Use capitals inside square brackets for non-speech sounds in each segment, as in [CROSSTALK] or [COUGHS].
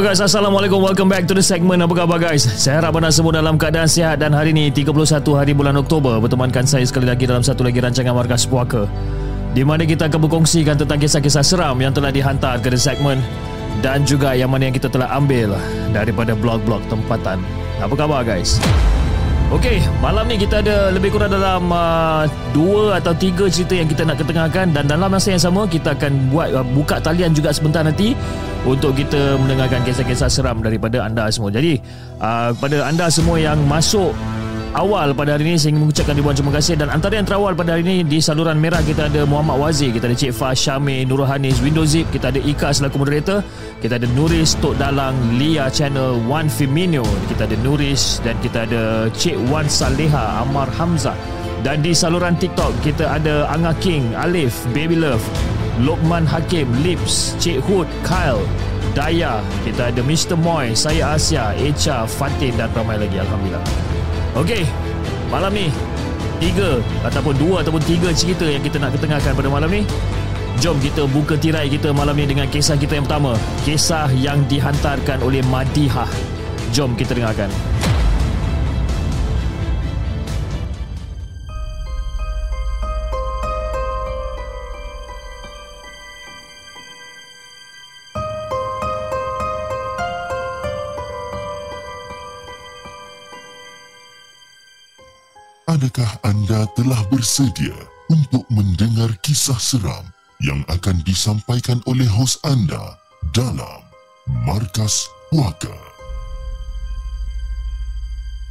Hello guys, Assalamualaikum. Welcome back to the segment. Apa khabar guys? Saya harap anda semua dalam keadaan sihat dan hari ini 31 hari bulan Oktober bertemankan saya sekali lagi dalam satu lagi rancangan Markas Puaka di mana kita akan berkongsikan tentang kisah-kisah seram yang telah dihantar ke the segment dan juga yang mana yang kita telah ambil daripada blog-blog tempatan. Apa khabar guys? Okey, malam ni kita ada lebih kurang dalam uh, dua atau tiga cerita yang kita nak ketengahkan dan dalam masa yang sama kita akan buat uh, buka talian juga sebentar nanti untuk kita mendengarkan kisah-kisah seram daripada anda semua. Jadi, uh, pada anda semua yang masuk awal pada hari ini saya ingin mengucapkan ribuan terima kasih dan antara yang terawal pada hari ini di saluran merah kita ada Muhammad Wazir, kita ada Cik Fah Syamil, Nurul Hanis, Windows Zip, kita ada Ika selaku moderator, kita ada Nuris Tok Dalang, Lia Channel, Wan Firmino, kita ada Nuris dan kita ada Cik Wan Saleha, Amar Hamzah dan di saluran TikTok kita ada Anga King, Alif, Baby Love, Lokman Hakim, Lips, Cik Hood, Kyle, Daya, kita ada Mr. Moy, saya Asia, Echa, Fatin dan ramai lagi Alhamdulillah. Okey, malam ni tiga ataupun dua ataupun tiga cerita yang kita nak ketengahkan pada malam ni. Jom kita buka tirai kita malam ni dengan kisah kita yang pertama. Kisah yang dihantarkan oleh Madihah. Jom kita dengarkan. Adakah anda telah bersedia untuk mendengar kisah seram yang akan disampaikan oleh hos anda dalam Markas Puaka?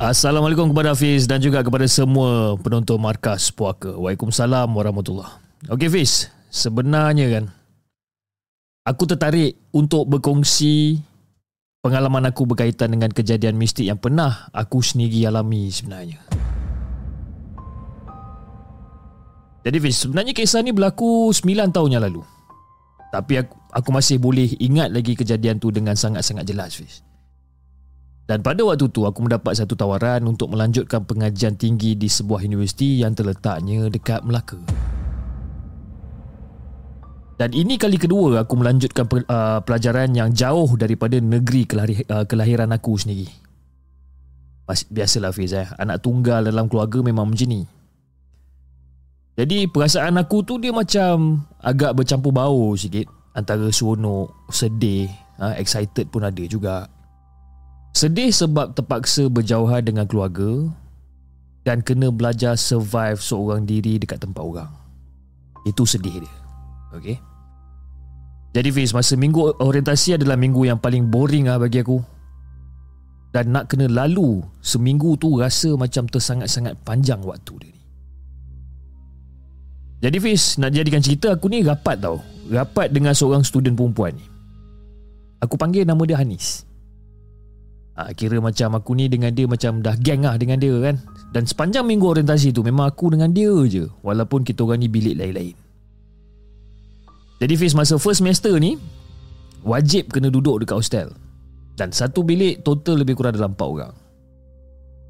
Assalamualaikum kepada Hafiz dan juga kepada semua penonton Markas Puaka. Waalaikumsalam warahmatullahi Okey Hafiz, sebenarnya kan aku tertarik untuk berkongsi pengalaman aku berkaitan dengan kejadian mistik yang pernah aku sendiri alami sebenarnya. Jadi Fiz, sebenarnya kisah ni berlaku 9 tahun yang lalu. Tapi aku, aku masih boleh ingat lagi kejadian tu dengan sangat-sangat jelas Fiz. Dan pada waktu tu aku mendapat satu tawaran untuk melanjutkan pengajian tinggi di sebuah universiti yang terletaknya dekat Melaka. Dan ini kali kedua aku melanjutkan uh, pelajaran yang jauh daripada negeri uh, kelahiran aku sendiri. Biasalah Fiz eh, anak tunggal dalam keluarga memang macam ni. Jadi perasaan aku tu dia macam agak bercampur bau sikit antara seronok, sedih, ha, excited pun ada juga. Sedih sebab terpaksa berjauhan dengan keluarga dan kena belajar survive seorang diri dekat tempat orang. Itu sedih dia. Okay? Jadi Fiz, masa minggu orientasi adalah minggu yang paling boring lah bagi aku. Dan nak kena lalu seminggu tu rasa macam tersangat-sangat panjang waktu dia ni. Jadi Fiz Nak jadikan cerita aku ni rapat tau. Rapat dengan seorang student perempuan ni. Aku panggil nama dia Hanis. Ha, Kira macam aku ni dengan dia Macam dah gang lah dengan dia kan. Dan sepanjang minggu orientasi tu Memang aku dengan dia je. Walaupun kita orang ni bilik lain-lain. Jadi Fiz masa first semester ni Wajib kena duduk dekat hostel. Dan satu bilik total lebih kurang dalam 4 orang.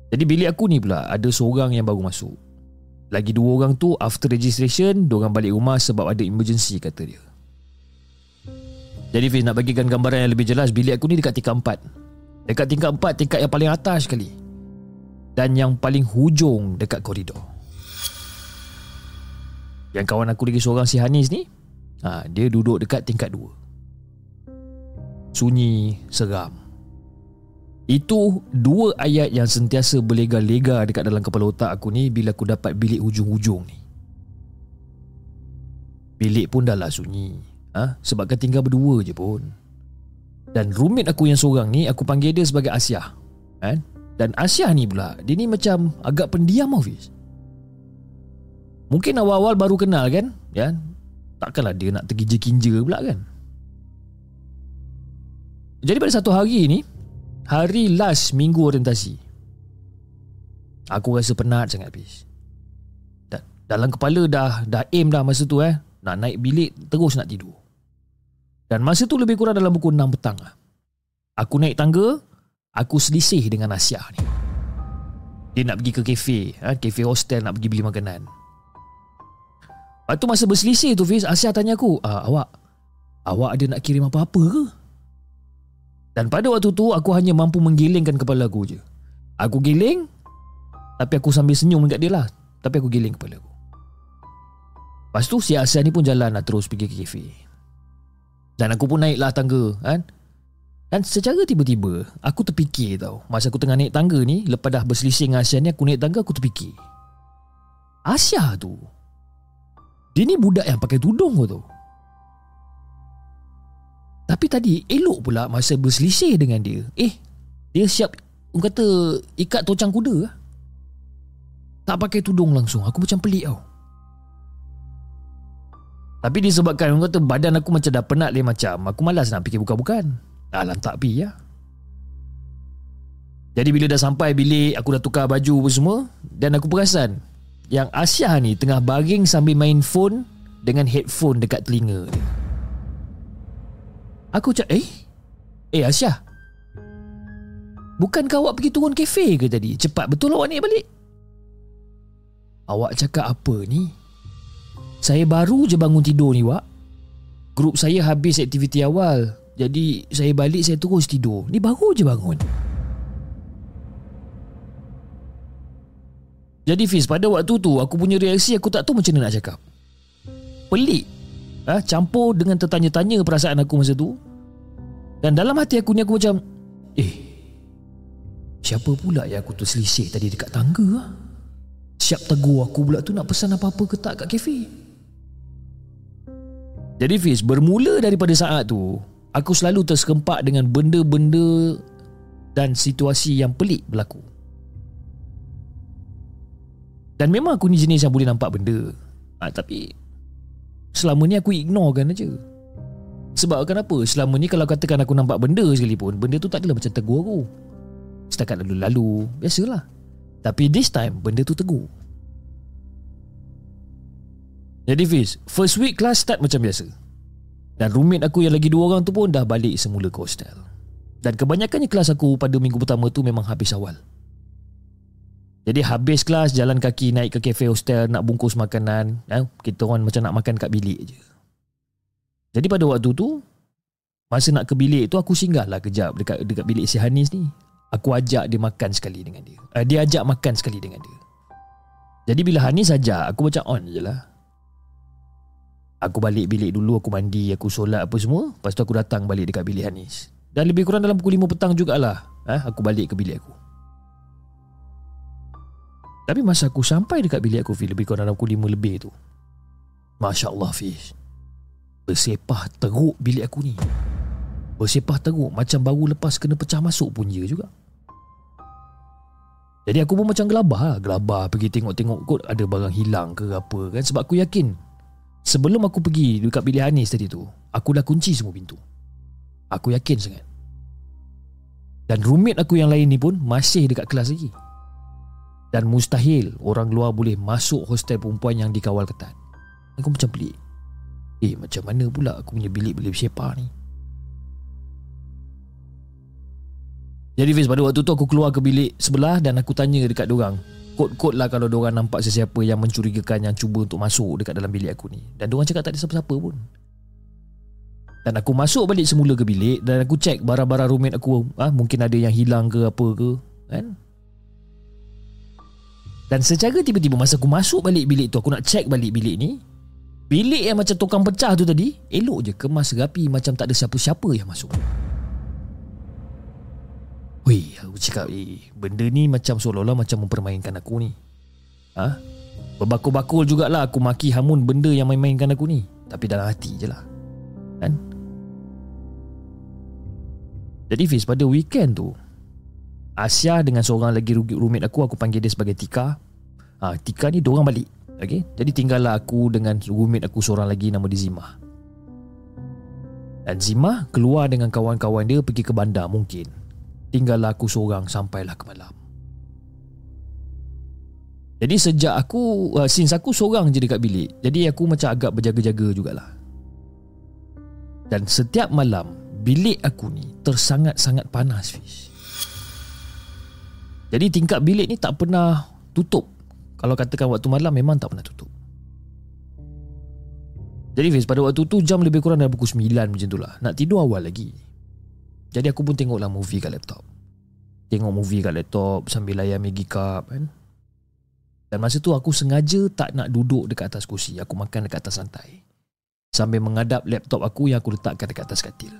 Jadi bilik aku ni pula Ada seorang yang baru masuk lagi dua orang tu after registration Diorang balik rumah sebab ada emergency kata dia. Jadi Fiz nak bagikan gambaran yang lebih jelas Bilik aku ni dekat tingkat empat. Dekat tingkat empat tingkat yang paling atas sekali. Dan yang paling hujung dekat koridor. Yang kawan aku lagi seorang si Hanis ni ha, Dia duduk dekat tingkat dua. Sunyi, seram itu dua ayat yang sentiasa berlega-lega dekat dalam kepala otak aku ni bila aku dapat bilik hujung-hujung ni. Bilik pun dah lah sunyi. ha? Sebab kan tinggal berdua je pun Dan roommate aku yang seorang ni Aku panggil dia sebagai Asia kan? Dan Asia ni pula Dia ni macam agak pendiam Hafiz Mungkin awal-awal baru kenal kan ya? Takkanlah dia nak terginja-kinja pula kan Jadi pada satu hari ni Hari last minggu orientasi. Aku rasa penat sangat habis dalam kepala dah dah aim dah masa tu eh. Nak naik bilik terus nak tidur. Dan masa tu lebih kurang dalam pukul 6 petang lah. aku naik tangga aku selisih dengan Asia ni. Dia nak pergi ke kafe ha? kafe hostel nak pergi beli makanan. Lepas tu masa berselisih tu Fiz Asia tanya aku ah, awak awak ada nak kirim apa-apa ke dan pada waktu tu aku hanya mampu menggelengkan kepala aku je aku giling tapi aku sambil senyum dekat dia lah tapi aku giling kepala aku Lepas tu si Asia ni pun jalan nak terus pergi ke kafe. Dan aku pun naiklah tangga kan. Dan secara tiba-tiba aku terfikir tau. Masa aku tengah naik tangga ni lepas dah berselisih dengan Asia ni aku naik tangga aku terfikir. Asia tu dia ni budak yang pakai tudung tu. Tapi tadi elok pula masa berselisih dengan dia. Eh, dia siap orang kata ikat tocang kuda. Tak pakai tudung langsung. Aku macam pelik tau. Tapi disebabkan orang kata badan aku macam dah penat dia macam Aku malas nak fikir bukan-bukan Alah tak pi ya Jadi bila dah sampai bilik Aku dah tukar baju pun semua Dan aku perasan Yang Asia ni tengah baring sambil main phone Dengan headphone dekat telinga dia Aku cakap eh? Eh Asia Bukankah awak pergi turun kafe ke tadi? Cepat betul awak naik balik? Awak cakap apa ni? Saya baru je bangun tidur ni Wak. Grup saya habis aktiviti awal. Jadi saya balik saya terus tidur. Ni baru je bangun. Jadi Fiz pada waktu tu Aku punya reaksi aku tak tahu macam mana nak cakap. Pelik ha? Campur dengan tertanya-tanya perasaan aku masa tu Dan dalam hati aku ni aku macam Eh Siapa pula yang aku terselisih tadi dekat tangga ha? Siap tegur aku pula tu nak pesan apa-apa ke tak kat kafe jadi Fiz, bermula daripada saat tu, aku selalu tersekempak dengan benda-benda dan situasi yang pelik berlaku. Dan memang aku ni jenis yang boleh nampak benda. Ha, tapi selama ni aku ignorekan aja. Sebab kenapa? Selama ni kalau katakan aku nampak benda sekalipun, benda tu tak adalah macam tegur aku. Setakat lalu-lalu, biasalah. Tapi this time, benda tu tegur. Jadi Fiz, first week class start macam biasa. Dan roommate aku yang lagi dua orang tu pun dah balik semula ke hostel. Dan kebanyakannya kelas aku pada minggu pertama tu memang habis awal. Jadi habis kelas jalan kaki naik ke kafe hostel nak bungkus makanan. Eh, kita orang macam nak makan kat bilik je. Jadi pada waktu tu, masa nak ke bilik tu aku singgah lah kejap dekat, dekat bilik si Hanis ni. Aku ajak dia makan sekali dengan dia. Uh, dia ajak makan sekali dengan dia. Jadi bila Hanis ajak, aku macam on je lah. Aku balik bilik dulu Aku mandi Aku solat apa semua Lepas tu aku datang balik dekat bilik Hanis Dan lebih kurang dalam pukul 5 petang jugalah eh, Aku balik ke bilik aku Tapi masa aku sampai dekat bilik aku Lebih kurang dalam pukul 5 lebih tu. Masya Allah Fiz Bersepah teruk bilik aku ni. Bersepah teruk Macam baru lepas kena pecah masuk pun je juga. Jadi aku pun macam gelabah lah. Gelabah pergi tengok-tengok kot Ada barang hilang ke apa kan. Sebab aku yakin Sebelum aku pergi dekat bilik Anis tadi tu Aku dah kunci semua pintu. Aku yakin sangat. Dan roommate aku yang lain ni pun Masih dekat kelas lagi Dan mustahil Orang luar boleh masuk hostel perempuan yang dikawal ketat Aku macam pelik Eh macam mana pula aku punya bilik boleh bersepah ni Jadi Fiz pada waktu tu aku keluar ke bilik sebelah Dan aku tanya dekat diorang kod-kod lah kalau diorang nampak sesiapa yang mencurigakan yang cuba untuk masuk dekat dalam bilik aku ni. Dan diorang cakap tak ada siapa-siapa pun. Dan aku masuk balik semula ke bilik dan aku cek barang-barang roommate aku. Ah ha, mungkin ada yang hilang ke apa ke. Kan? Dan secara tiba-tiba masa aku masuk balik bilik tu, aku nak cek balik bilik ni. Bilik yang macam tukang pecah tu tadi, elok je kemas rapi macam tak ada siapa-siapa yang masuk. Weh, aku cakap eh, benda ni macam seolah-olah macam mempermainkan aku ni. Ha? Berbakul-bakul jugalah aku maki hamun benda yang main-mainkan aku ni. Tapi dalam hati je lah. Kan? Jadi Fiz pada weekend tu Asia dengan seorang lagi roommate aku Aku panggil dia sebagai Tika. Ha, Tika ni diorang balik. Okay? Jadi tinggallah aku dengan roommate aku seorang lagi Nama dia Zima. Dan Zima keluar dengan kawan-kawan dia Pergi ke bandar mungkin. Tinggallah aku seorang sampailah ke malam. Jadi sejak aku uh, Since aku seorang je dekat bilik Jadi aku macam agak berjaga-jaga jugalah. Dan setiap malam Bilik aku ni Tersangat-sangat panas Fish Jadi tingkat bilik ni tak pernah Tutup Kalau katakan waktu malam Memang tak pernah tutup Jadi Fish pada waktu tu Jam lebih kurang dah pukul 9 macam tu lah Nak tidur awal lagi Jadi aku pun tengoklah movie kat laptop Tengok movie kat laptop Sambil layan Maggie Cup kan dan masa tu aku sengaja tak nak duduk dekat atas kursi. Aku makan dekat atas lantai. Sambil mengadap laptop aku yang aku letakkan dekat atas katil.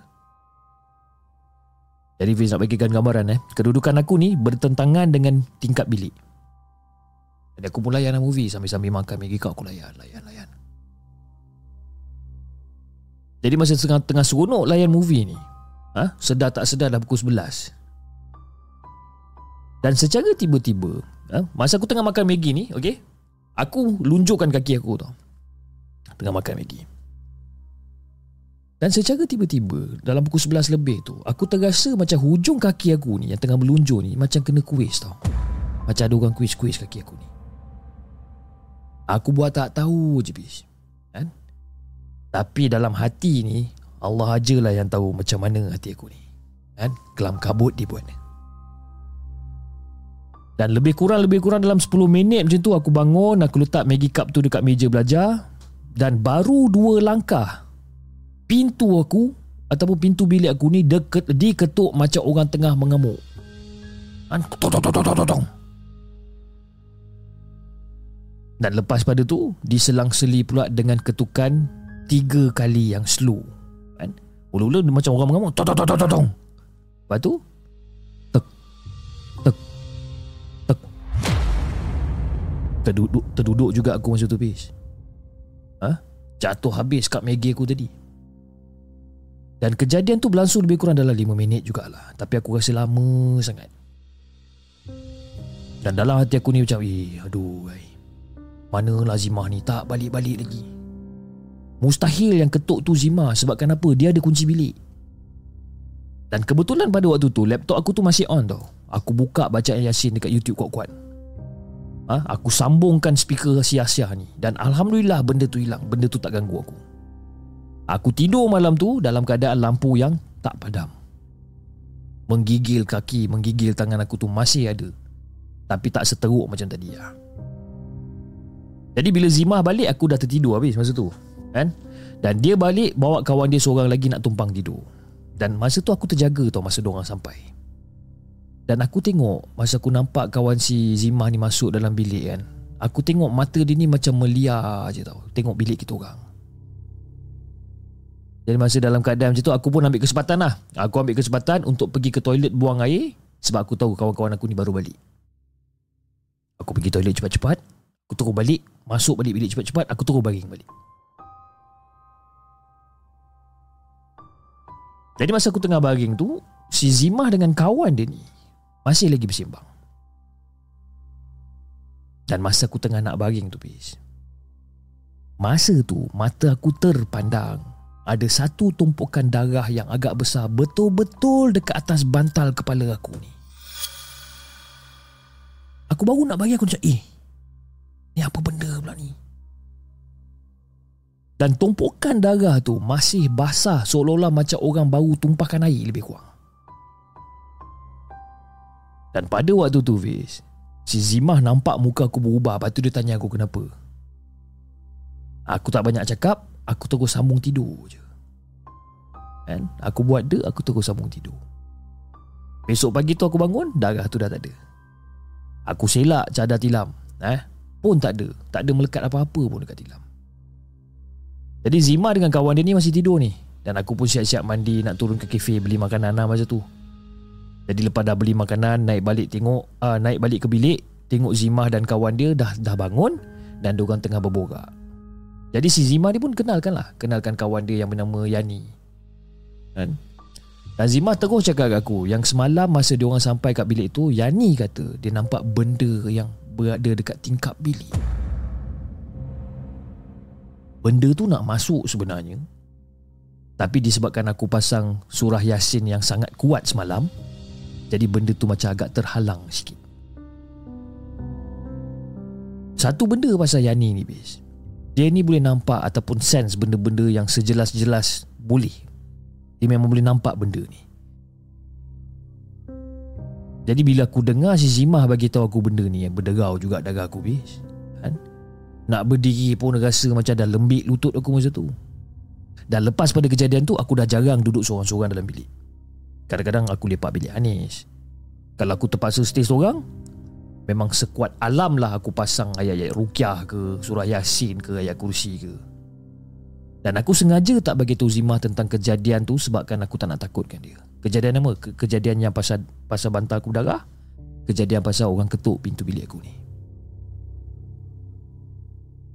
Jadi Fiz nak bagikan gambaran eh. Kedudukan aku ni bertentangan dengan tingkat bilik. Jadi aku pun layan movie sambil-sambil makan Maggi kau aku layan, layan, layan. Jadi masa tengah-tengah seronok layan movie ni. Ha? Sedar tak sedar dah pukul 11. Dan secara tiba-tiba ha? Masa aku tengah makan Maggi ni okay? Aku lunjukkan kaki aku tau Tengah makan Maggi Dan secara tiba-tiba Dalam pukul 11 lebih tu Aku terasa macam hujung kaki aku ni Yang tengah melunjuk ni Macam kena kuis tau. Macam ada orang kuis-kuis kaki aku ni. Aku buat tak tahu je bis. Kan? Tapi dalam hati ni Allah ajalah yang tahu macam mana hati aku ni. Kan? Kelam kabut dibuat ni. Dan lebih kurang lebih kurang dalam 10 minit macam tu aku bangun, aku letak Maggie Cup tu dekat meja belajar. Dan baru dua langkah pintu aku ataupun pintu bilik aku ni deket, diketuk macam orang tengah mengamuk. Kan? Dan lepas pada tu diselang-seli pula dengan ketukan tiga kali yang slow. Kan? Ula-ula macam orang mengamuk. Lepas tu Terduduk, terduduk juga aku masa tu bis ha? Jatuh habis kat Maggie aku tadi Dan kejadian tu berlangsung lebih kurang dalam 5 minit jugalah. Tapi aku rasa lama sangat. Dan dalam hati aku ni macam Eh aduh. Mana lah Zimah ni? Tak balik-balik lagi. Mustahil yang ketuk tu Zimah Sebab kenapa dia ada kunci bilik. Dan kebetulan pada waktu tu Laptop aku tu masih on tau. Aku buka bacaan Yasin dekat YouTube kuat-kuat. Ha, Aku sambungkan speaker sia-sia ni. Dan Alhamdulillah benda tu hilang. Benda tu tak ganggu aku Aku tidur malam tu dalam keadaan lampu yang tak padam. Menggigil kaki, menggigil tangan aku tu masih ada. Tapi tak seteruk macam tadi ya. Jadi bila Zimah balik aku dah tertidur habis masa tu kan? Dan dia balik bawa kawan dia seorang lagi nak tumpang tidur. Dan masa tu aku terjaga tau masa diorang sampai. Dan aku tengok Masa aku nampak kawan si Zimah ni masuk dalam bilik kan? Aku tengok mata dia ni macam meliar je tau. Tengok bilik kita orang Jadi masa dalam keadaan macam tu Aku pun ambil kesempatan lah Aku ambil kesempatan untuk pergi ke toilet buang air Sebab aku tahu kawan-kawan aku ni baru balik Aku pergi toilet cepat-cepat Aku turun balik Masuk balik bilik cepat-cepat Aku turun baring balik Jadi masa aku tengah baring tu Si Zimah dengan kawan dia ni masih lagi bersimbang. Dan masa aku tengah nak baring tu, Pis. Masa tu, mata aku terpandang. Ada satu tumpukan darah yang agak besar betul-betul dekat atas bantal kepala aku ni. Aku baru nak bagi aku macam, eh, ni apa benda pula ni? Dan tumpukan darah tu masih basah seolah-olah macam orang baru tumpahkan air lebih kurang. Dan pada waktu tu Fiz Si Zimah nampak muka aku berubah Lepas tu dia tanya aku kenapa Aku tak banyak cakap Aku terus sambung tidur je. Kan? Aku buat dia Aku terus sambung tidur. Besok pagi tu aku bangun Darah tu dah tak ada. Aku selak cadar tilam eh? Pun tak ada. Tak ada melekat apa-apa pun dekat tilam. Jadi Zimah dengan kawan dia ni masih tidur ni. Dan aku pun siap-siap mandi Nak turun ke kafe beli makanan lah masa tu. Jadi lepas dah beli makanan Naik balik tengok uh, Naik balik ke bilik Tengok Zimah dan kawan dia Dah dah bangun Dan diorang tengah berborak Jadi si Zima ni pun kenalkan lah. Kenalkan kawan dia yang bernama Yani. Kan? Dan Zima terus cakap kat aku Yang semalam masa dia orang sampai kat bilik tu Yani kata Dia nampak benda yang berada dekat tingkap bilik. Benda tu nak masuk sebenarnya. Tapi disebabkan aku pasang surah Yasin yang sangat kuat semalam Jadi benda tu macam agak terhalang sikit. Satu benda pasal Yani ni bis dia ni boleh nampak ataupun sense benda-benda yang sejelas-jelas boleh. Dia memang boleh nampak benda ni. Jadi bila aku dengar si Zimah bagi tahu aku benda ni yang berderau juga darah aku bis. Kan? Nak berdiri pun rasa macam dah lembik lutut aku masa tu. Dan lepas pada kejadian tu aku dah jarang duduk seorang-seorang dalam bilik. Kadang-kadang aku lepak bilik Anis. Kalau aku terpaksa stay seorang, Memang sekuat alam lah aku pasang ayat-ayat rukyah ke Surah Yasin ke ayat kursi ke. Dan aku sengaja tak bagi tahu Zimah tentang kejadian tu Sebabkan aku tak nak takutkan dia. Kejadian apa? Ke- kejadian yang pasal pasal bantal aku darah Kejadian pasal orang ketuk pintu bilik aku ni.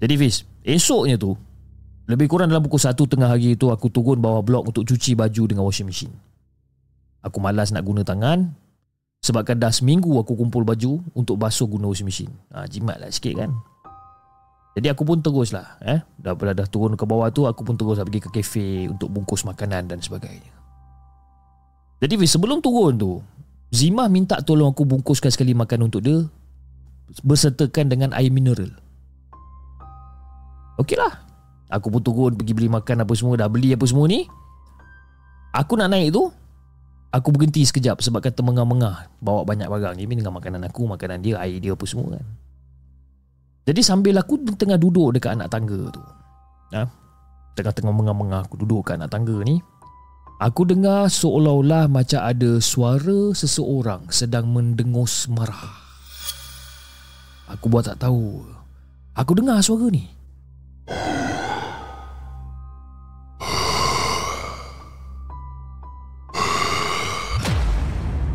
Jadi Fiz Esoknya tu Lebih kurang dalam pukul 1 tengah hari tu Aku turun bawah blok untuk cuci baju dengan washing machine. Aku malas nak guna tangan Sebabkan dah seminggu aku kumpul baju Untuk basuh guna washing machine. Ha, Jimat lah sikit kan. Jadi aku pun terus lah eh? dah, dah, dah turun ke bawah tu Aku pun terus lah pergi ke kafe Untuk bungkus makanan dan sebagainya. Jadi sebelum turun tu Zimah minta tolong aku bungkuskan sekali makan untuk dia Bersertakan dengan air mineral. Okey lah. Aku pun turun pergi beli makan apa semua Dah beli apa semua ni. Aku nak naik tu Aku berhenti sekejap sebab kata mengah-mengah bawa banyak barang ni dengan makanan aku, makanan dia, air dia apa semua kan. Jadi sambil aku tengah duduk dekat anak tangga tu. Ha? Tengah-tengah mengah-mengah aku duduk kat anak tangga ni. Aku dengar seolah-olah macam ada suara seseorang sedang mendengus marah. Aku buat tak tahu. Aku dengar suara ni.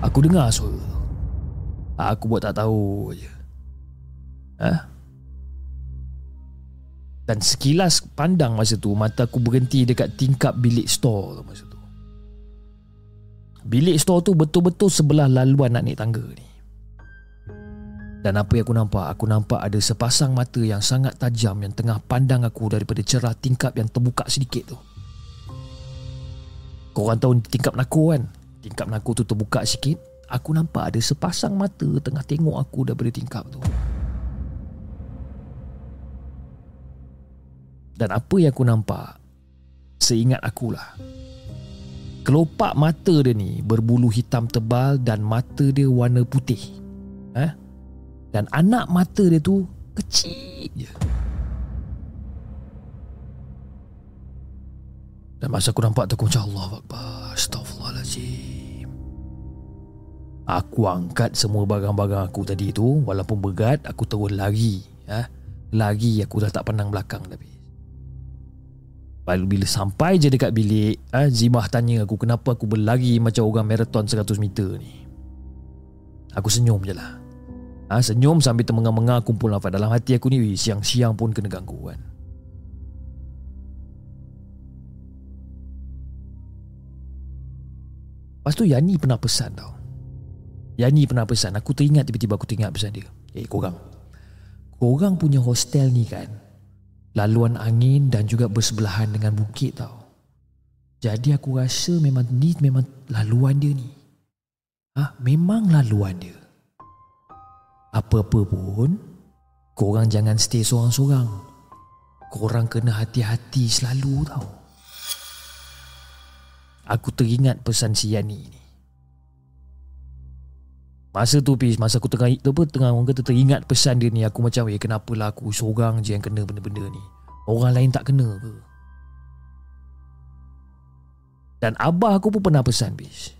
Aku dengar suara tu. Aku buat tak tahu je. Ha? Dan sekilas pandang masa tu Mata aku berhenti dekat tingkap bilik store masa tu Bilik store tu betul-betul sebelah laluan nak naik tangga ni Dan apa yang aku nampak Aku nampak ada sepasang mata yang sangat tajam Yang tengah pandang aku daripada cerah tingkap yang terbuka sedikit tu Korang tahu tingkap nako kan Tingkap nako tu terbuka sikit. Aku nampak ada sepasang mata tengah tengok aku daripada tingkap tu. Dan apa yang aku nampak Seingat akulah. Kelopak mata dia ni Berbulu hitam tebal Dan mata dia warna putih. Eh? Dan anak mata dia tu Kecil je. Dan masa aku nampak tu Aku macam Allah Akbar Astaghfirullahaladzim Aku angkat semua barang-barang aku tadi tu Walaupun berat Aku terus lari eh? Lari aku dah tak pandang belakang tapi. Lalu bila sampai je dekat bilik ha, Zimah tanya aku kenapa aku berlari macam orang marathon 100 meter ni? Aku senyum je lah. Ha, Senyum sambil termengang-mengang kumpul nafas Dalam hati aku ni siang-siang pun kena ganggu kan. Lepas tu Yani pernah pesan tau Yani pernah pesan. Aku teringat tiba-tiba aku teringat pesan dia. Eh korang. Korang punya hostel ni kan Laluan angin dan juga bersebelahan dengan bukit tau. Jadi aku rasa memang ni memang laluan dia ni. Ah, ha, Memang laluan dia. Apa-apa pun Korang jangan stay seorang-seorang. Korang kena hati-hati selalu tau. Aku teringat pesan si Yani ni Masa tu Pis Masa aku tengah apa, Tengah orang kata teringat pesan dia ni Aku macam Eh kenapa lah aku seorang je yang kena benda-benda ni? Orang lain tak kena ke? Dan abah aku pun pernah pesan Pis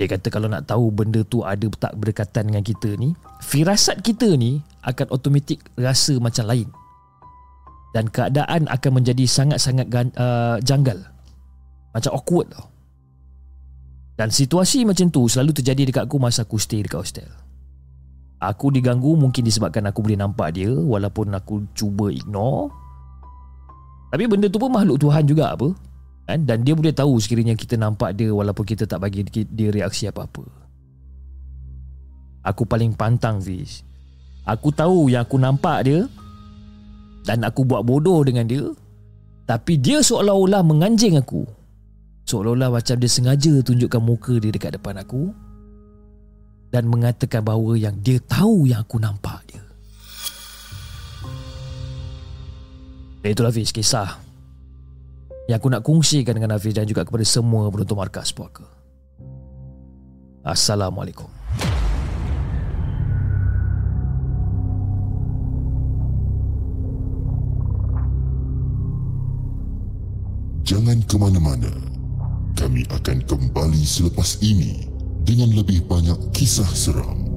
Dia kata kalau nak tahu benda tu ada tak berdekatan dengan kita ni Firasat kita ni akan otomatik rasa macam lain. Dan keadaan akan menjadi sangat-sangat uh, janggal. Macam awkward tau dan situasi macam tu selalu terjadi dekat aku masa aku stay dekat hostel. Aku diganggu mungkin disebabkan aku boleh nampak dia walaupun aku cuba ignore. Tapi benda tu pun makhluk Tuhan juga apa? Kan? Dan dia boleh tahu sekiranya kita nampak dia walaupun kita tak bagi dia reaksi apa-apa. Aku paling pantang Fiz. Aku tahu yang aku nampak dia dan aku buat bodoh dengan dia. Tapi dia seolah-olah menganjing aku. Seolah-olah macam dia sengaja tunjukkan muka dia dekat depan aku dan mengatakan bahawa yang dia tahu yang aku nampak dia. Dan itulah Hafiz kisah yang aku nak kongsikan dengan Hafiz dan juga kepada semua penonton markas puaka. Assalamualaikum. Jangan ke mana-mana. Kami akan kembali selepas ini dengan lebih banyak kisah seram.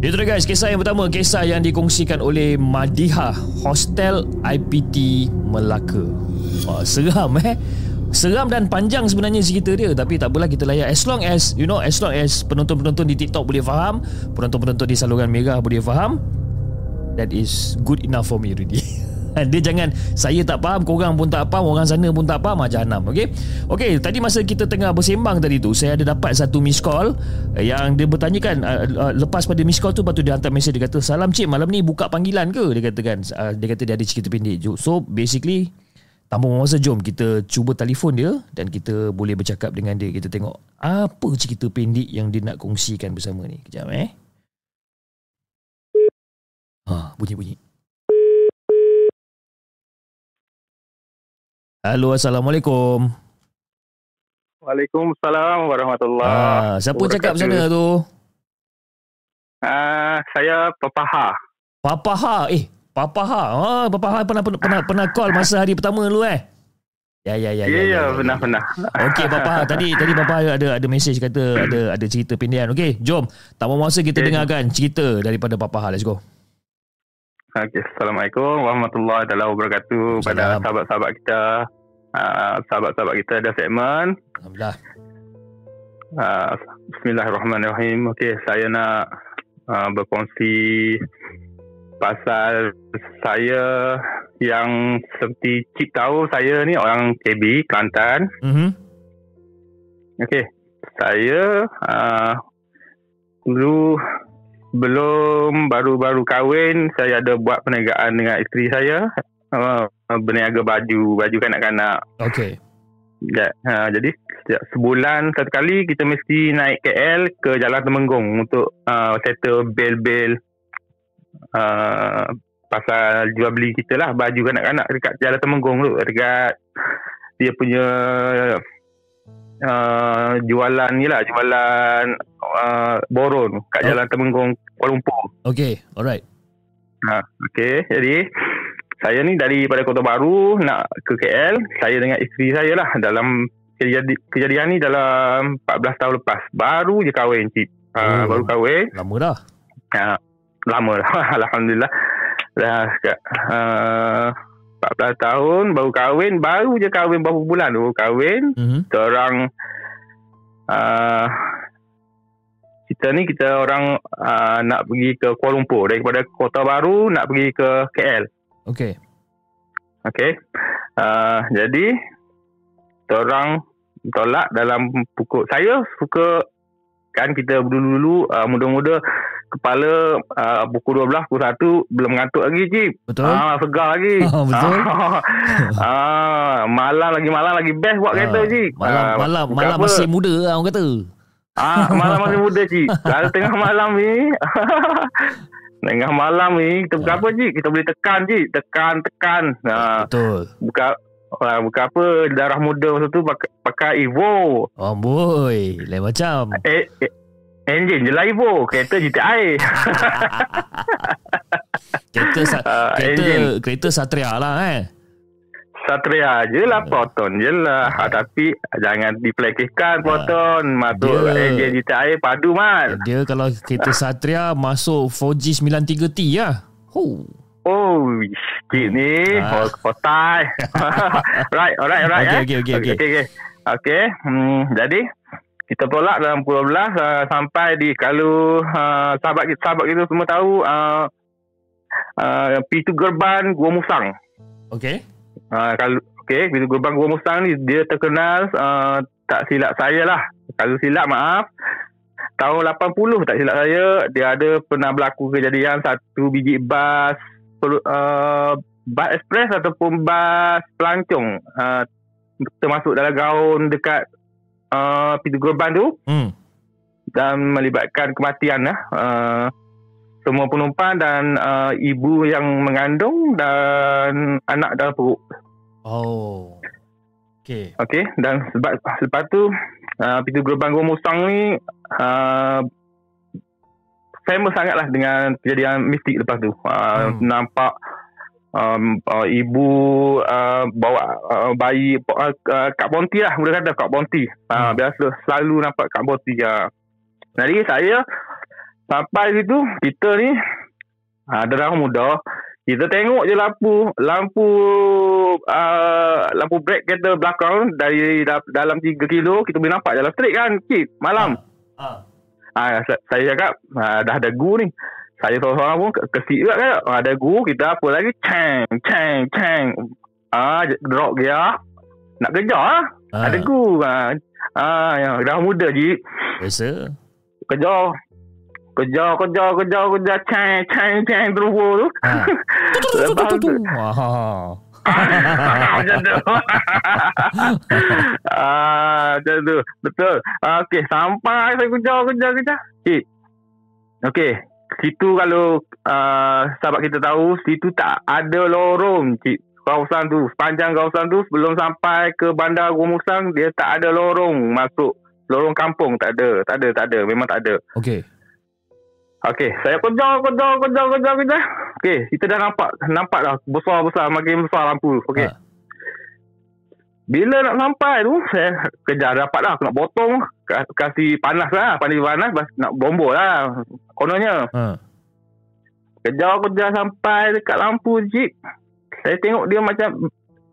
Itu dia guys, kisah yang pertama Kisah yang dikongsikan oleh Madiha Hostel IPT Melaka Wah, Seram eh Seram dan panjang sebenarnya cerita dia. Tapi tak apalah kita layak. As long as You know As long as penonton-penonton di TikTok boleh faham Penonton-penonton di saluran merah boleh faham that is good enough for me already. [LAUGHS] dia jangan saya tak faham korang pun tak faham orang sana pun tak faham macam enam okey? Okey tadi masa kita tengah bersembang tadi tu saya ada dapat satu miss call eh, yang dia bertanyakan uh, uh, lepas pada miss call tu patut dia hantar mesej dia kata salam cik malam ni buka panggilan ke? Dia kata kan uh, dia kata dia ada cerita pendek. So basically tanpa masa jom kita cuba telefon dia dan kita boleh bercakap dengan dia kita tengok apa cerita pendek yang dia nak kongsikan bersama ni kejap eh Ha, bunyi-bunyi. Halo, Assalamualaikum. Waalaikumsalam warahmatullahi Ah, siapa cakap sana tu? Ah, saya Papa Ha. Papa Ha. Eh, Papa Ha. Oh, Papa Ha pernah pernah pernah, pernah call masa hari pertama dulu eh. Ya ya ya Ya, ya, pernah pernah. Okey Papa Ha. tadi tadi Papa Ha ada ada mesej kata ada ada cerita pindian. Okey, jom. Tak mau masa kita Okay. dengarkan cerita daripada Papa Ha. Let's go. Okay, Assalamualaikum warahmatullahi taala wabarakatuh pada sahabat-sahabat kita. Ah, sahabat-sahabat kita ada segmen. Alhamdulillah. Ah, Bismillahirrahmanirrahim. Okey, saya nak ah, berkongsi pasal saya yang seperti Cik tahu saya ni orang KB Kelantan. Mhm. Okey. Saya uh, dulu belum baru-baru kahwin saya ada buat perniagaan dengan isteri saya uh, berniaga baju baju kanak-kanak. Okey. Ya, uh, jadi setiap sebulan satu kali kita mesti naik KL ke Jalan Temenggung untuk uh, settle bil-bil uh, pasal jual beli kita lah baju kanak-kanak dekat Jalan Temenggung tu dekat dia punya uh, jualan ni lah jualan uh, boron kat Oh. Jalan Temenggung Kuala Lumpur. Okey, alright. Ha, okey. Jadi saya ni daripada Kota Baru nak ke KL, saya dengan isteri saya lah dalam kejadian, kejadian ni dalam 14 tahun lepas. Baru je kahwin cik. Ha, Oh. baru kahwin. Lama dah. Ha, lama lah. [LAUGHS] Alhamdulillah. Dah uh, 14 tahun baru kahwin, baru je kahwin berapa bulan baru kahwin. Mhm. Kita orang uh, kita ni kita orang uh, nak pergi ke Kuala Lumpur daripada Kota Baru nak pergi ke KL. Okey. Okey. Uh, jadi kita orang tolak dalam pukul saya suka kan kita dulu-dulu uh, muda-muda kepala uh, pukul 12 pukul 1 belum ngantuk lagi cip. Betul? Ah segar lagi. [LAUGHS] Ah, betul. [LAUGHS] ah malam lagi malam lagi best buat kereta Ah, cip. Malam Ah, malam malam apa. masih muda orang kata. Ah, malam masih muda cik. [LAUGHS] Kalau tengah malam ni Tengah malam ni Kita buka Ah. apa cik? Kita boleh tekan cik Tekan, tekan ah, Betul. Buka ah, Buka apa Darah muda masa tu Pakai, pakai Evo Oh boy, lain macam. eh, eh, Engine je lah Evo Kereta GTI [LAUGHS] Kereta sa- Ah, kereta engine. kereta Satria lah eh. Satria je lah Proton je lah ah, Tapi Jangan dipelekehkan Proton Masuk Dia- engine GTI Padu mat Dia kalau kereta Satria masuk 4G 93T lah. Huh. Oh, cik ni. Ah. Oh, kotai. [LAUGHS] right, alright, alright. Okey, eh. okey, okey, okey. okay, okay. Okay, hmm, jadi kita tolak dalam pukul 12 uh, sampai di kalau uh, sahabat kita, sahabat kita semua tahu uh, uh, pintu gerbang Gua Musang. Okey. Uh, kalau okey, pintu gerbang Gua Musang ni dia terkenal uh, tak silap saya lah. Kalau silap maaf. Tahun 80 tak silap saya dia ada pernah berlaku kejadian satu biji bas uh, bas ekspres ataupun bas pelancong uh, termasuk dalam gaun dekat uh, pintu gerbang tu Hmm. dan melibatkan kematian lah. Uh, semua penumpang dan uh, ibu yang mengandung dan anak dalam perut. Oh. Okey. Okey dan sebab lepas tu uh, pintu gerbang Gua Musang ni uh, famous sangatlah dengan kejadian mistik lepas tu. Uh, Hmm. Nampak um, uh, ibu uh, bawa uh, bayi uh, uh, Kak Bonti lah boleh kata Kak Bonti. Uh, Hmm. Biasa selalu nampak Kak Bonti. Uh. Jadi saya sampai situ kita ni uh, ada orang muda kita tengok je lampu lampu uh, lampu brake kereta belakang dari da- dalam 3 kilo kita boleh nampak jalan straight kan kit malam Ah. Ah. sa- saya cakap ah, dah ada gu ni saya seorang-seorang pun ke- kesik juga kan ah, ada gu kita apa lagi ceng ceng ceng ah drop gear nak kejar lah Ah. ada gu ah, ah yang dah muda je Biasa. kejar kejar kejar kejar kejar ceng ceng ceng terus tu Ah. [LAUGHS] lepas tu. [LAUGHS] macam tu. [LAUGHS] ah, macam tu. Betul. Ah, Okey, sampai saya kejar, kejar, kejar. Cik. Okey, situ kalau uh, sahabat kita tahu, situ tak ada lorong, cik. Kawasan tu, sepanjang kawasan tu sebelum sampai ke bandar Gua Musang, dia tak ada lorong masuk. Lorong kampung tak ada, tak ada, tak ada. Memang tak ada. Okey. Okey, saya kejar, kejar, kejar, kejar, kejar. Okey, kita dah nampak, nampak dah besar-besar, makin besar lampu. Okey. Ha. Bila nak sampai tu, saya kejar dapat dah. Aku nak potong, ka- kasih panas lah. Panas panas, nak bombol lah. Kononnya. Ha. Kejar, kejar sampai dekat lampu jeep. Saya tengok dia macam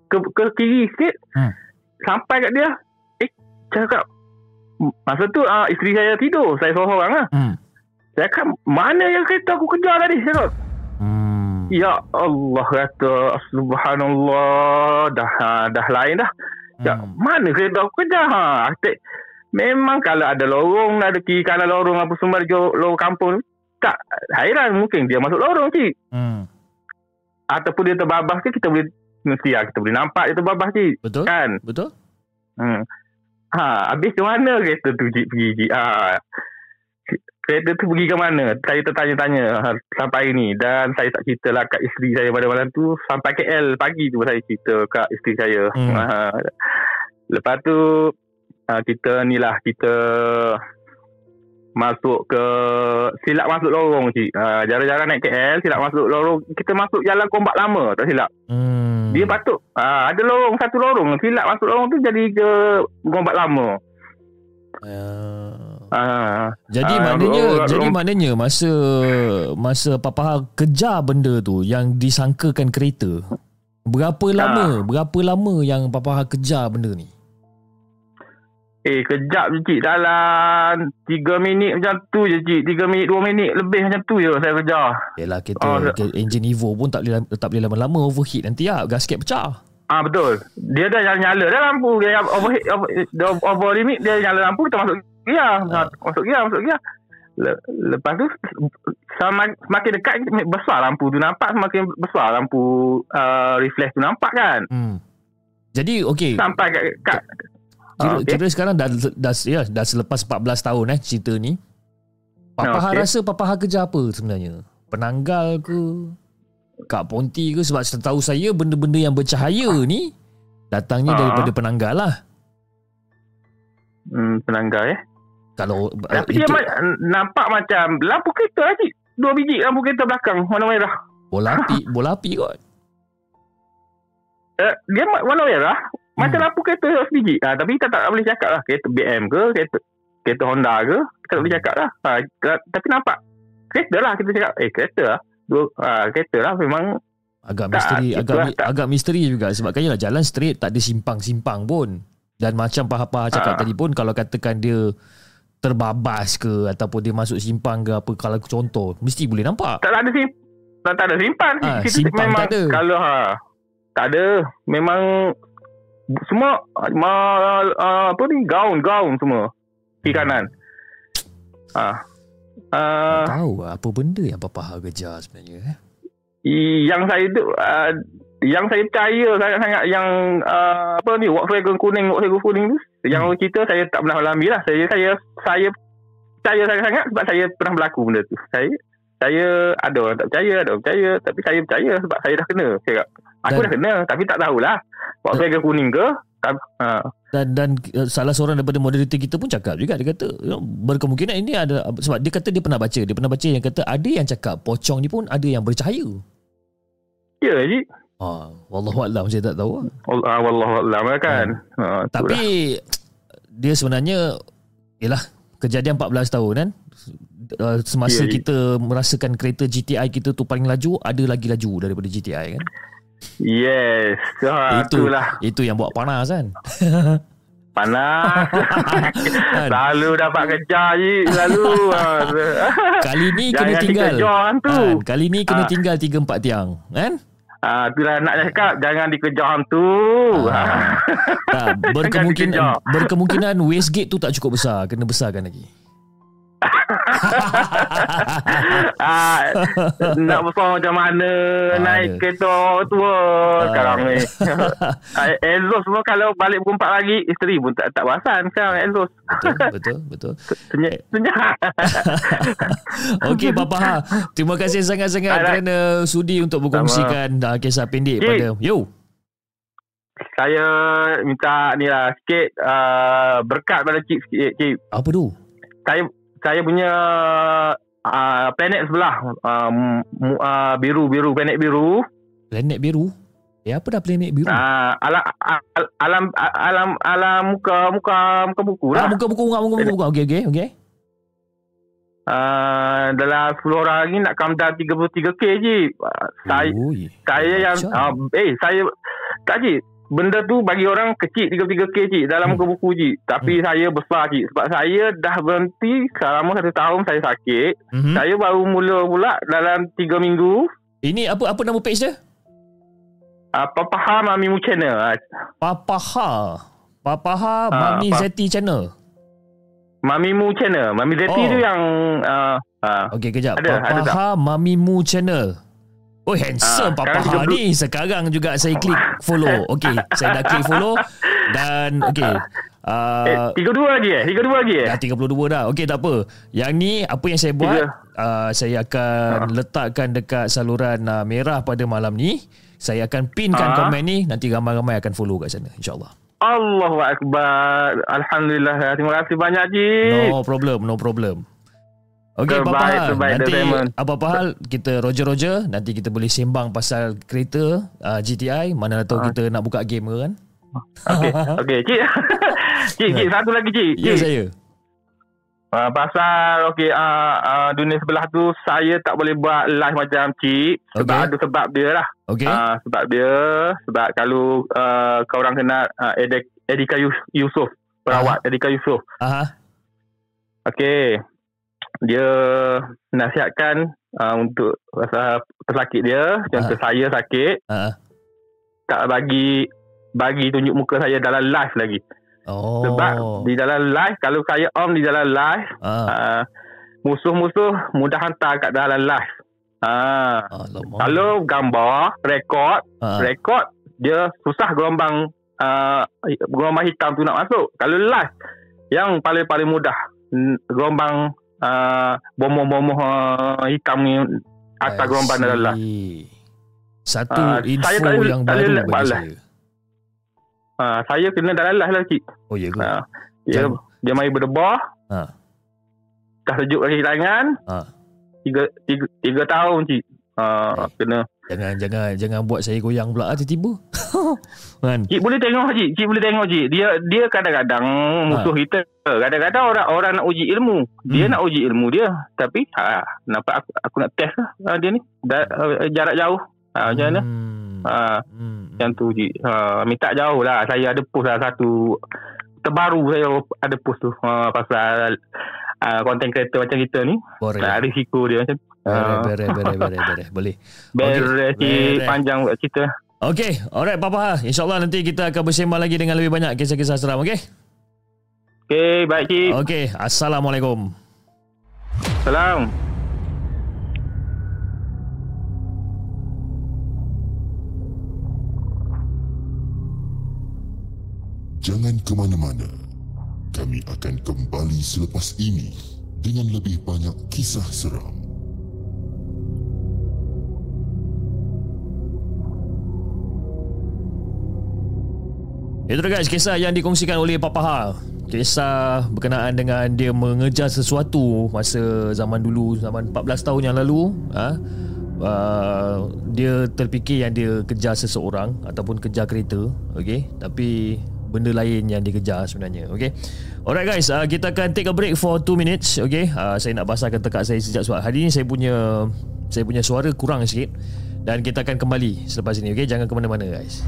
ke, ke kiri sikit. Hmm. Sampai kat dia. Eh, cakap. Masa tu uh, isteri saya tidur. Saya seorang-seorang lah. Hmm. Saya cakap, mana yang kereta aku kejar tadi? Saya cakap, Hmm. Ya Allah kata Subhanallah Dah ha, dah lain dah ya, Hmm. Mana kereta aku kejar ha? Atik, Memang kalau ada lorong Ada kiri kanan lorong Apa semua di lorong kampung Tak Hairan mungkin dia masuk lorong cik Hmm. Ataupun dia terbabas ke Kita boleh Mesti lah, kita boleh nampak dia terbabas cik Betul? Kan Betul? hmm. Ha, habis ke mana kereta tu cik pergi cik ha. Kereta tu pergi ke mana? Saya tertanya-tanya ha, Sampai hari ni. Dan saya tak cerita lah Kat isteri saya pada malam tu. Sampai KL pagi tu Saya cerita kat isteri saya. Hmm. ha. Lepas tu ha, Kita ni lah Kita Masuk ke Silap masuk lorong cik. Ha, Jarang-jarang naik KL Silap masuk lorong. Kita masuk jalan kombat lama Tak silap? Hmm. dia patut ah, Ada lorong Satu lorong. Silap masuk lorong tu Jadi ke Gombat lama. Uh, ah, jadi Ah, maknanya orang- jadi orang- maknanya masa masa papa kejar benda tu yang disangkakan kereta. Berapa Ah. lama? Berapa lama yang papa kejar benda ni? Eh kejap je cik Dalam 3 minit macam tu je cik 3 minit 2 minit Lebih macam tu je Saya kejar Yalah kereta Oh, oh, engine Evo pun tak boleh tak boleh lama-lama overheat nanti ah gasket pecah. Ah betul Dia dah nyala-nyala dah lampu Dia overheat over, dia over limit Dia nyala lampu Kita masuk gear Ah. Masuk gear Masuk gear Le- Lepas tu Semakin dekat Besar lampu tu nampak Semakin besar lampu uh, Reflex tu nampak kan Hmm. Jadi okey, Sampai kat, kat kira, Ah, okey. kira sekarang dah dah ya dah selepas 14 tahun eh cerita ni. Papa Ah, okay. okey. rasa papa Ha kerja apa sebenarnya? Penanggal ke? Kak Ponti ke? Sebab setahu saya benda-benda yang bercahaya ni datangnya Ah. daripada penanggal lah. hmm, Penanggal eh Kalau Tapi dia itu ma- nampak macam lampu kereta lah cik. Dua biji lampu kereta belakang warna merah. bola [LAUGHS] api, bola api kot. Uh, dia warna merah. Macam Hmm. lampu kereta sebiji. Ha, tapi kita tak boleh cakap lah. Kereta BM ke, kereta, kereta Honda ke. Kita tak boleh cakap lah. Ha, ta- tapi nampak. Kereta lah kita cakap. Eh kereta lah. Dua uh, kereta lah memang Agak Tak, misteri itulah agak mi- tak. agak misteri juga sebab kan yalah jalan straight tak ada simpang-simpang pun. Dan macam Paha-Paha cakap Ah. tadi pun kalau katakan dia terbabas ke ataupun dia masuk simpang ke apa kalau contoh mesti boleh nampak. tak ada sim tak, tak ada simpan Ah, Kita simpang memang tak ada. kalau ha tak ada memang semua ma, uh, apa ni gaun-gaun semua kiri kanan ah uh, Tahu apa benda yang Paha-Paha kejar sebenarnya eh. yang saya tu uh, yang saya percaya sangat-sangat yang uh, apa ni Volkswagen kuning Volkswagen kuning tu yang orang cerita saya tak pernah alami lah. Saya saya saya percaya sangat-sangat sebab saya pernah berlaku benda tu. Saya saya ada orang tak percaya ada orang percaya tapi saya percaya sebab saya dah kena. Saya cakap, aku Dan- dah kena tapi tak tahulah. Volkswagen kuning ke tak, ha. Dan dan uh, salah seorang daripada moderator kita pun cakap juga dia kata you know, berkemungkinan ini ada sebab dia kata dia pernah baca dia pernah baca yang kata ada yang cakap pocong ni pun ada yang bercahaya. ya je Ah, wallahu saya tak tahu. lah. Allah Wallahualam kan ha, itulah. Tapi dia sebenarnya ialah kejadian 14 tahun kan. Uh, semasa ya. kita merasakan kereta GTI kita tu paling laju ada lagi laju daripada GTI kan. Yes ha, itu itulah itu yang buat panas kan. [LAUGHS] Panas Kan? Selalu dapat kejar je Selalu [LAUGHS] Kali ni kena Jangan tinggal. dikejar hantu Kan, kali ni kena Ah. tinggal 3 4 tiang kan? ah, Itulah nak cakap Jangan dikejar hantu Ah. Tak, [LAUGHS] Jangan berkemungkinan berkemungkinan wastegate tu tak cukup besar, kena besarkan lagi. Ah, Nak besar macam mana Ah, Naik ada. kereta tua Sekarang ni [LAUGHS] ah, Exhaust semua Kalau balik pukul 4 lagi Isteri pun tak, tak perasan Sekarang exhaust Betul, betul, betul. Senyap Senyap [LAUGHS] Okey Papa Ha, terima kasih sangat-sangat Alright. kerana sudi untuk berkongsikan uh, kisah pendek Cik. pada Yo. Saya minta ni lah Sikit uh, Berkat pada cik sikit Cik Apa tu? saya saya punya uh, planet sebelah uh, uh, biru biru planet biru Planet biru. Eh apa dah planet biru? uh, alam al- alam alam alam muka muka muka buku Ah, lah muka buku muka muka muka. Okey okey okey. uh, dalam 10 orang lagi nak kamdar 33k je uh, saya Ui. saya yang uh, eh saya tak je benda tu bagi orang kecil 33k cik dalam Hmm. muka buku cik tapi saya besar cik sebab saya dah berhenti selama satu tahun saya sakit Mhm. saya baru mula pula dalam 3 minggu Ini apa apa nama page dia? Uh, Papa Ha Mami Mu Channel. Uh, Papa Ha. Papa Ah, Mami apa- Zeti channel. Mami Mu Channel. Mami Zeti Oh. tu yang uh, uh, Okey kejap. Ada, Papa ada tak? Mami Mu channel. Oh handsome Ah, Papa sekarang Ha 30 ni Sekarang juga saya klik follow Okey Saya dah klik follow Dan Okey eh, uh, 32 lagi eh? 32 lagi eh? Dah 32 dah Okey tak apa Yang ni Apa yang saya buat uh, Saya akan letakkan dekat saluran uh, merah pada malam ni Saya akan pinkan Ah. komen ni Nanti ramai-ramai akan follow kat sana InsyaAllah Allahu Akbar. Alhamdulillah. Terima kasih banyak cik. No problem No problem Okey apa hal Nanti apa-apa hal Kita roger-roger Nanti kita boleh sembang pasal kereta uh, GTI Mana tahu Ah. kita nak buka game ke kan Okey. [LAUGHS] Okey cik. [LAUGHS] cik, cik satu lagi cik. Ya Cik. saya Uh, pasal okey uh, uh, dunia sebelah tu saya tak boleh buat live macam cik sebab Okey. ada sebab dia lah. Okey Uh, sebab dia sebab kalau uh, kau orang kenal uh, Edik, Edika Yus- Yusof perawat Edika Yusof Aha. Okey. Dia nasihatkan uh, untuk pasal pesakit dia, contoh saya sakit, Ah. tak bagi bagi tunjuk muka saya dalam live lagi. Oh Sebab di dalam live kalau saya on di dalam live, ah. uh, musuh-musuh mudah hantar kat dalam live. Ah, Alamak kalau gambar, rekod, ah. rekod dia susah gelombang uh, gelombang hitam tu nak masuk. Kalau live yang paling-paling mudah gelombang uh, bomoh-bomoh uh, hitam ni atas gelombang dalam live. see. Satu Ah, info saya tak yang tak baru buat bagi live. saya Uh, saya kena dalam live lah cik. Oh ya ke Uh, dia Jangan- dia mari berdebar. Ah. Dah sejuk kaki tangan. Ah. Tiga, tiga, tiga tahun cik. Uh, kena. Jangan jangan jangan buat saya goyang pula ah, tiba-tiba. [LAUGHS] kan? Cik boleh tengok Cik. Cik boleh tengok Cik. Dia dia kadang-kadang Musuh kita. Kadang-kadang orang orang nak uji ilmu. Dia Hmm. nak uji ilmu dia. Tapi ha, Nampak aku, aku nak test lah ha, Dia ni. Da, uh, Jarak jauh. Ha, Macam mana? Hmm. ha, Hmm. Macam tu Cik. Ha, Minta jauh lah. Saya ada post lah satu. Terbaru saya ada post tu. Ha, Pasal uh, Content creator macam kita ni. Boleh. ha, Risiko dia macam Bere, ha, bere, bere, bere, bere. [LAUGHS] Boleh. Beres Beres. Panjang buat cerita Okey, alright Papa. InsyaAllah nanti kita akan bersembang lagi dengan lebih banyak kisah-kisah seram, okey? Okay baik Cik Okey, Assalamualaikum. Salam Jangan ke mana-mana. Kami akan kembali selepas ini dengan lebih banyak kisah seram. Itu dia guys, kisah yang dikongsikan oleh Papa Ha. Kisah berkenaan dengan dia mengejar sesuatu masa zaman dulu, zaman 14 tahun yang lalu. Ha? Uh, dia terfikir yang dia kejar seseorang ataupun kejar kereta, okey. Tapi benda lain yang dikejar sebenarnya, okey. Alright guys, uh, kita akan take a break for 2 minutes, okey. Uh, saya nak basahkan tekak saya sejak sebab hari ni saya punya saya punya suara kurang sikit dan kita akan kembali selepas ini, okey. Jangan ke mana-mana guys.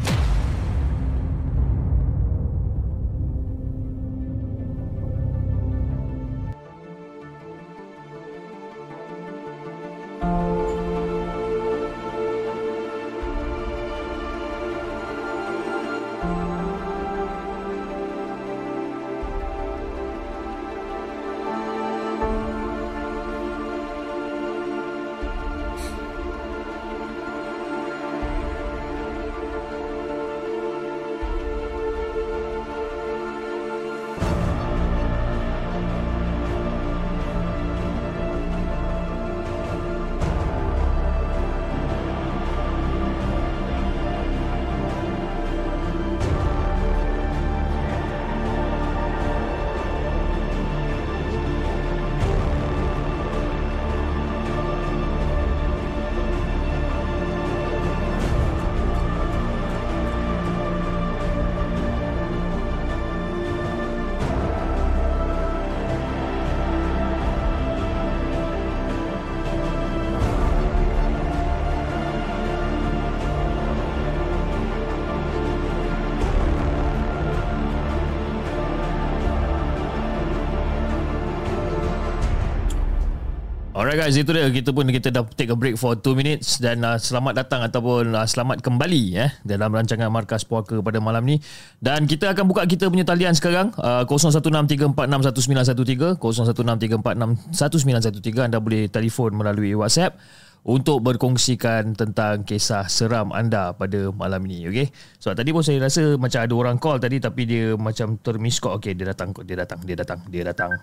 Alright guys, itu dia kita pun kita dah take a break for 2 minutes dan uh, selamat datang ataupun uh, selamat kembali eh dalam rancangan Markas Puaka pada malam ni. Dan kita akan buka kita punya talian sekarang uh, 0163461913 0163461913 anda boleh telefon melalui WhatsApp untuk berkongsikan tentang kisah seram anda pada malam ini okey. So tadi pun saya rasa macam ada orang call tadi tapi dia macam termiss call. Okey, dia datang dia datang dia datang dia datang.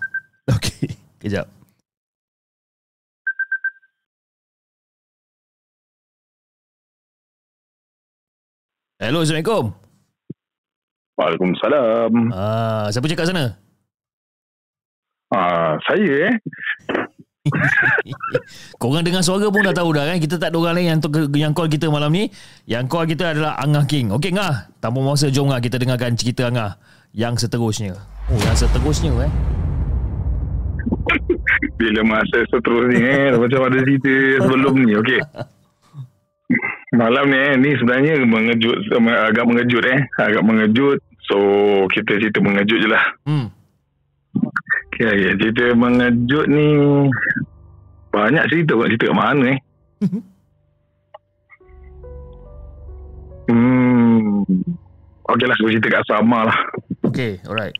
Okey, kejap. Hello, Assalamualaikum. Waalaikumsalam. Ah, siapa cakap sana? Ah, saya eh. [LAUGHS] Korang dengar suara pun dah tahu dah kan Kita tak ada orang lain yang, yang call kita malam ni Yang call kita adalah Angah King Okey Angah Tanpa masa jom Angah Kita dengarkan cerita Angah Yang seterusnya Oh yang seterusnya eh Bila masa seterusnya eh. Macam ada cerita sebelum ni. Okey. [LAUGHS] Malam ni eh. Ni sebenarnya mengejut. Agak mengejut eh. Agak mengejut. So, kita cerita mengejut je lah. Hmm Okay, okay. Cerita mengejut ni... Banyak cerita buat cerita kat mana eh. [LAUGHS] Hmm. Okey lah, aku cerita kat Sama lah. Okay alright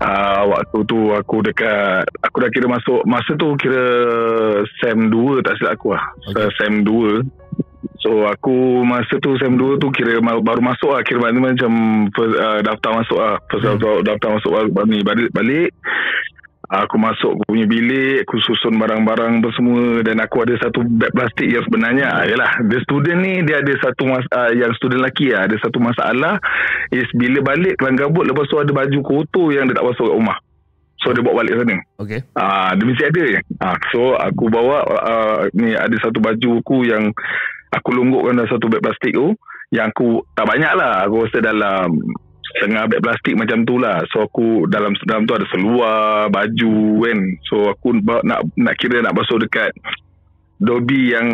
uh, waktu tu aku dekat aku dah kira masuk masa tu kira SEM 2 tak silap aku lah. Okay. SEM 2 so aku masa tu SEM 2 tu kira baru masuk lah. Kira maknanya macam first, uh, daftar masuk lah. First Hmm. daftar, daftar masuk ni. Balik, balik aku masuk aku punya bilik aku susun barang-barang apa semua dan aku ada satu beg plastik yang sebenarnya ah, yalah dia student ni dia ada satu mas, uh, yang student lelaki lah, ada satu masalah is bila balik kelang kabut lepas tu ada baju kotor yang dia tak basuh kat rumah So dia bawa balik sana. Okay. Ah, dia mesti ada. Ah, so aku bawa ah, ni ada satu baju aku yang aku longgokkan dalam satu beg plastik tu yang aku tak banyak lah. Aku rasa dalam setengah beg plastik macam tu lah. So aku dalam dalam tu ada seluar, baju kan. So aku nak nak kira nak basuh dekat Dobi yang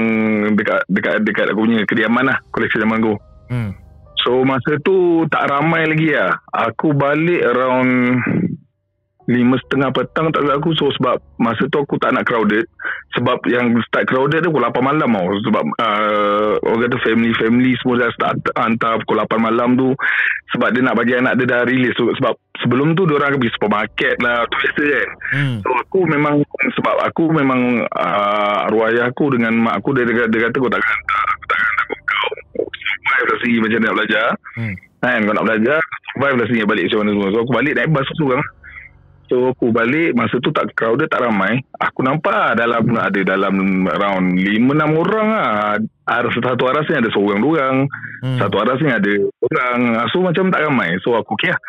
dekat dekat dekat aku punya kediaman lah koleksi zaman tu. Hmm. So masa tu tak ramai lagi lah. Aku balik around lima setengah petang tak aku. So sebab masa tu aku tak nak crowded. Sebab yang start crowded tu pukul 8 malam tau. Sebab uh, orang kata family-family semua dah start hantar pukul 8 malam tu. Sebab dia nak bagi anak dia dah release. So, sebab sebelum tu orang pergi supermarket lah. Tu biasa kan. Hmm. So aku memang sebab aku memang uh, arwah ayah aku dengan mak aku dia, dia, dia kata kau takkan hantar aku takkan hantar kau survive lah sini macam nak belajar Hmm. kan kau nak belajar survive lah sini balik macam mana semua so aku balik naik bas seorang so aku balik masa tu tak crowded tak ramai. Aku nampak dalam ada dalam around 5-6 orang lah. Ada satu aras ni ada seorang dua orang. Hmm. satu aras ni ada orang. So macam tak ramai. So aku okay lah.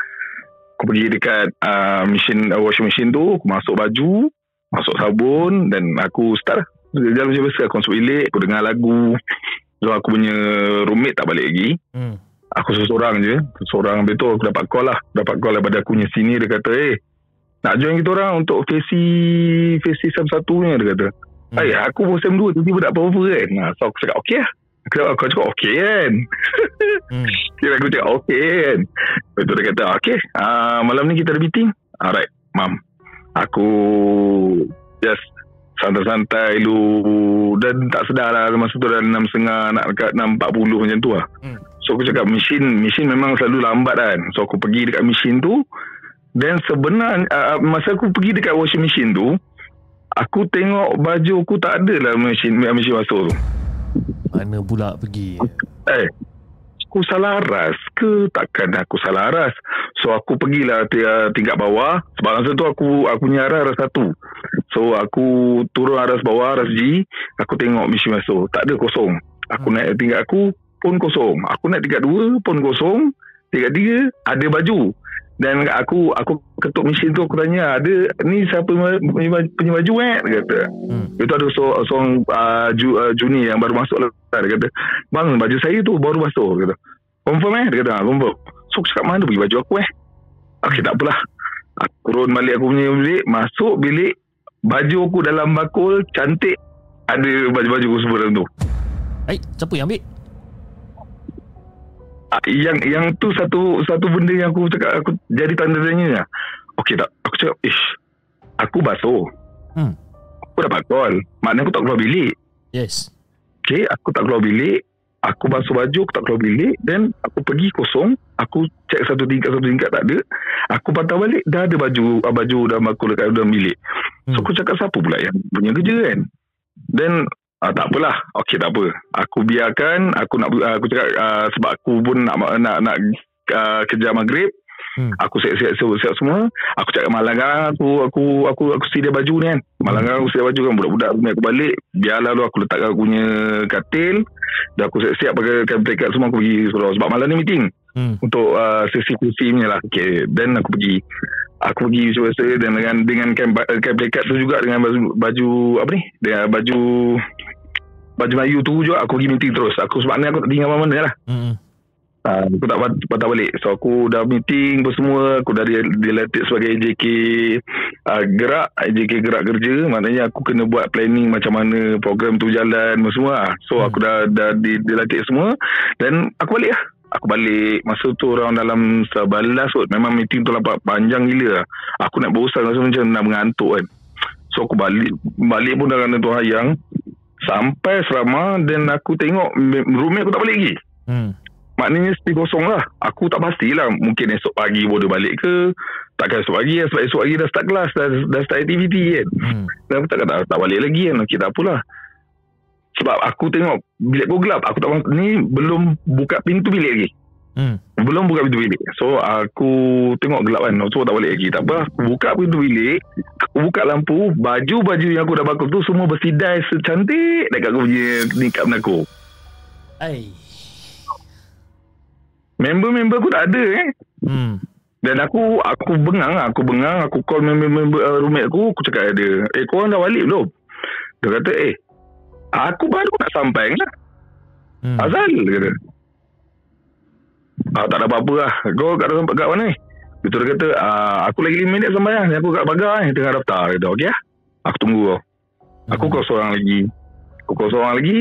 Aku pergi dekat uh, mesin uh, washing machine tu. Aku masuk baju masuk sabun dan aku start lah. Jalan macam biasa aku masuk bilik aku dengar lagu. So aku punya roommate tak balik lagi. Hmm. aku seorang je. Seorang habis tu aku dapat call lah. Dapat call daripada aku punya sini dia kata eh nak join kita orang untuk fesi fesi SEM 1 ni dia kata Hmm. hmm. aku pun SEM 2 tiba-tiba tak apa-apa kan Nah, so aku cakap okey lah aku cakap, aku cakap okey kan Hmm. [LAUGHS] Kira aku cakap okey kan Lepas tu dia kata okey uh, Malam ni kita ada meeting Alright mam Aku Just Santai-santai lu Dan tak sedar lah Masa tu dah 6.30 Nak dekat 6.40 macam tu lah Hmm. So aku cakap mesin Mesin memang selalu lambat kan So aku pergi dekat mesin tu Dan sebenarnya uh, Masa aku pergi dekat washing machine tu Aku tengok baju aku tak ada lah mesin, mesin basuh tu Mana pula pergi? Eh, aku salah aras ke takkan aku salah aras? So aku pergilah t- tingkat bawah sebab masa tu aku aku punya aras aras satu. So aku turun aras bawah aras G, aku tengok mesin masuk, tak ada kosong. Aku naik tingkat aku pun kosong. Aku naik tingkat dua pun kosong. Tingkat tiga ada baju. Dan aku aku ketuk mesin tu aku tanya ada ni siapa punya baju, eh dia kata Hmm. itu ada seorang uh, ju, uh, juni yang baru masuk lah. Dia kata, bang baju saya tu baru. Dia kata, confirm eh? Dia kata, "Ah, confirm. So aku cakap mana pergi baju aku eh? Okey tak apalah. Aku turun balik aku punya bilik, masuk bilik, baju aku dalam bakul, cantik. Ada baju-baju aku semua dalam tu. Eh, siapa yang ambil? Ah, yang yang tu satu satu benda yang aku cakap aku jadi tanda tanya. Okey tak? Aku cakap, ish, aku basuh. Hmm. Aku dapat call. Maknanya aku tak keluar bilik. Yes. Okay, aku tak keluar bilik. Aku basuh baju, aku tak keluar bilik. Then, aku pergi kosong. Aku cek satu tingkat, satu tingkat tak ada. Aku patah balik, dah ada baju ah, baju dalam aku dekat dalam bilik. So, Hmm. aku cakap siapa pula yang punya kerja kan? Then, ah, tak apalah. Okay, tak apa. Aku biarkan. Aku nak ah, aku cakap ah, sebab aku pun nak nak, nak ah, kejar maghrib. Hmm. Aku siap-siap siap, siap semua. Aku cakap malam kan aku aku aku aku sedia baju ni kan. Malam kan aku sedia baju kan budak-budak rumah aku balik. Biarlah lu aku letakkan aku punya katil. Dah aku siap-siap pakai kain dekat semua aku pergi surau sebab malam ni meeting Hmm. untuk uh, sesi kursi ni lah. Okay. Then aku pergi aku pergi biasa dan dengan dengan kain kain dekat tu juga dengan baju, baju apa ni? Dengan baju baju Melayu tu juga aku pergi meeting terus. Aku sebab ni aku tak tinggal mana-mana lah. Hmm. Uh, aku tak pat- patah balik So aku dah meeting apa semua Aku dah di- dilatih sebagai JK uh, Gerak JK gerak kerja Maknanya aku kena buat planning Macam mana program tu jalan apa Semua lah. So Hmm. aku dah, dah di, dilatih semua Dan aku balik lah Aku balik Masa tu orang dalam 11 kot Memang meeting tu lambat panjang gila lah. Aku nak bosan Rasa macam nak mengantuk kan So aku balik Balik pun dah kena tu hayang Sampai serama Dan aku tengok Roommate aku tak balik lagi. Hmm. Maknanya sepi kosong lah. Aku tak pastilah Mungkin esok pagi boleh balik ke Takkan esok pagi Sebab esok pagi dah start kelas Dah, dah start aktiviti kan. Hmm. Dan aku tak kata tak balik lagi kan? Okey tak apalah. Sebab aku tengok Bilik aku gelap Aku tak Ni belum buka pintu bilik lagi Hmm. Belum buka pintu bilik So aku tengok gelap kan So tak balik lagi Tak apa Aku buka pintu bilik Aku buka lampu Baju-baju yang aku dah bakul tu Semua bersidai secantik Dekat aku punya Nikap aku Ai. Member-member aku tak ada eh Hmm. Dan aku aku bengang lah, aku bengang, aku call member-member uh, roommate aku, aku cakap dia, "Eh, korang dah balik belum?" Dia kata, "Eh, aku baru nak sampai kan." Hmm. Azal dia kata. Ah, tak ada apa-apa lah. Kau kat, kat, kat mana ni? Lepas tu dia kata, ah, aku lagi 5 minit sampai lah. Ni Aku kat pagar ni, tengah daftar. Dia kata, okey lah. Aku tunggu kau. Aku Hmm. kau seorang lagi. Aku kau seorang lagi.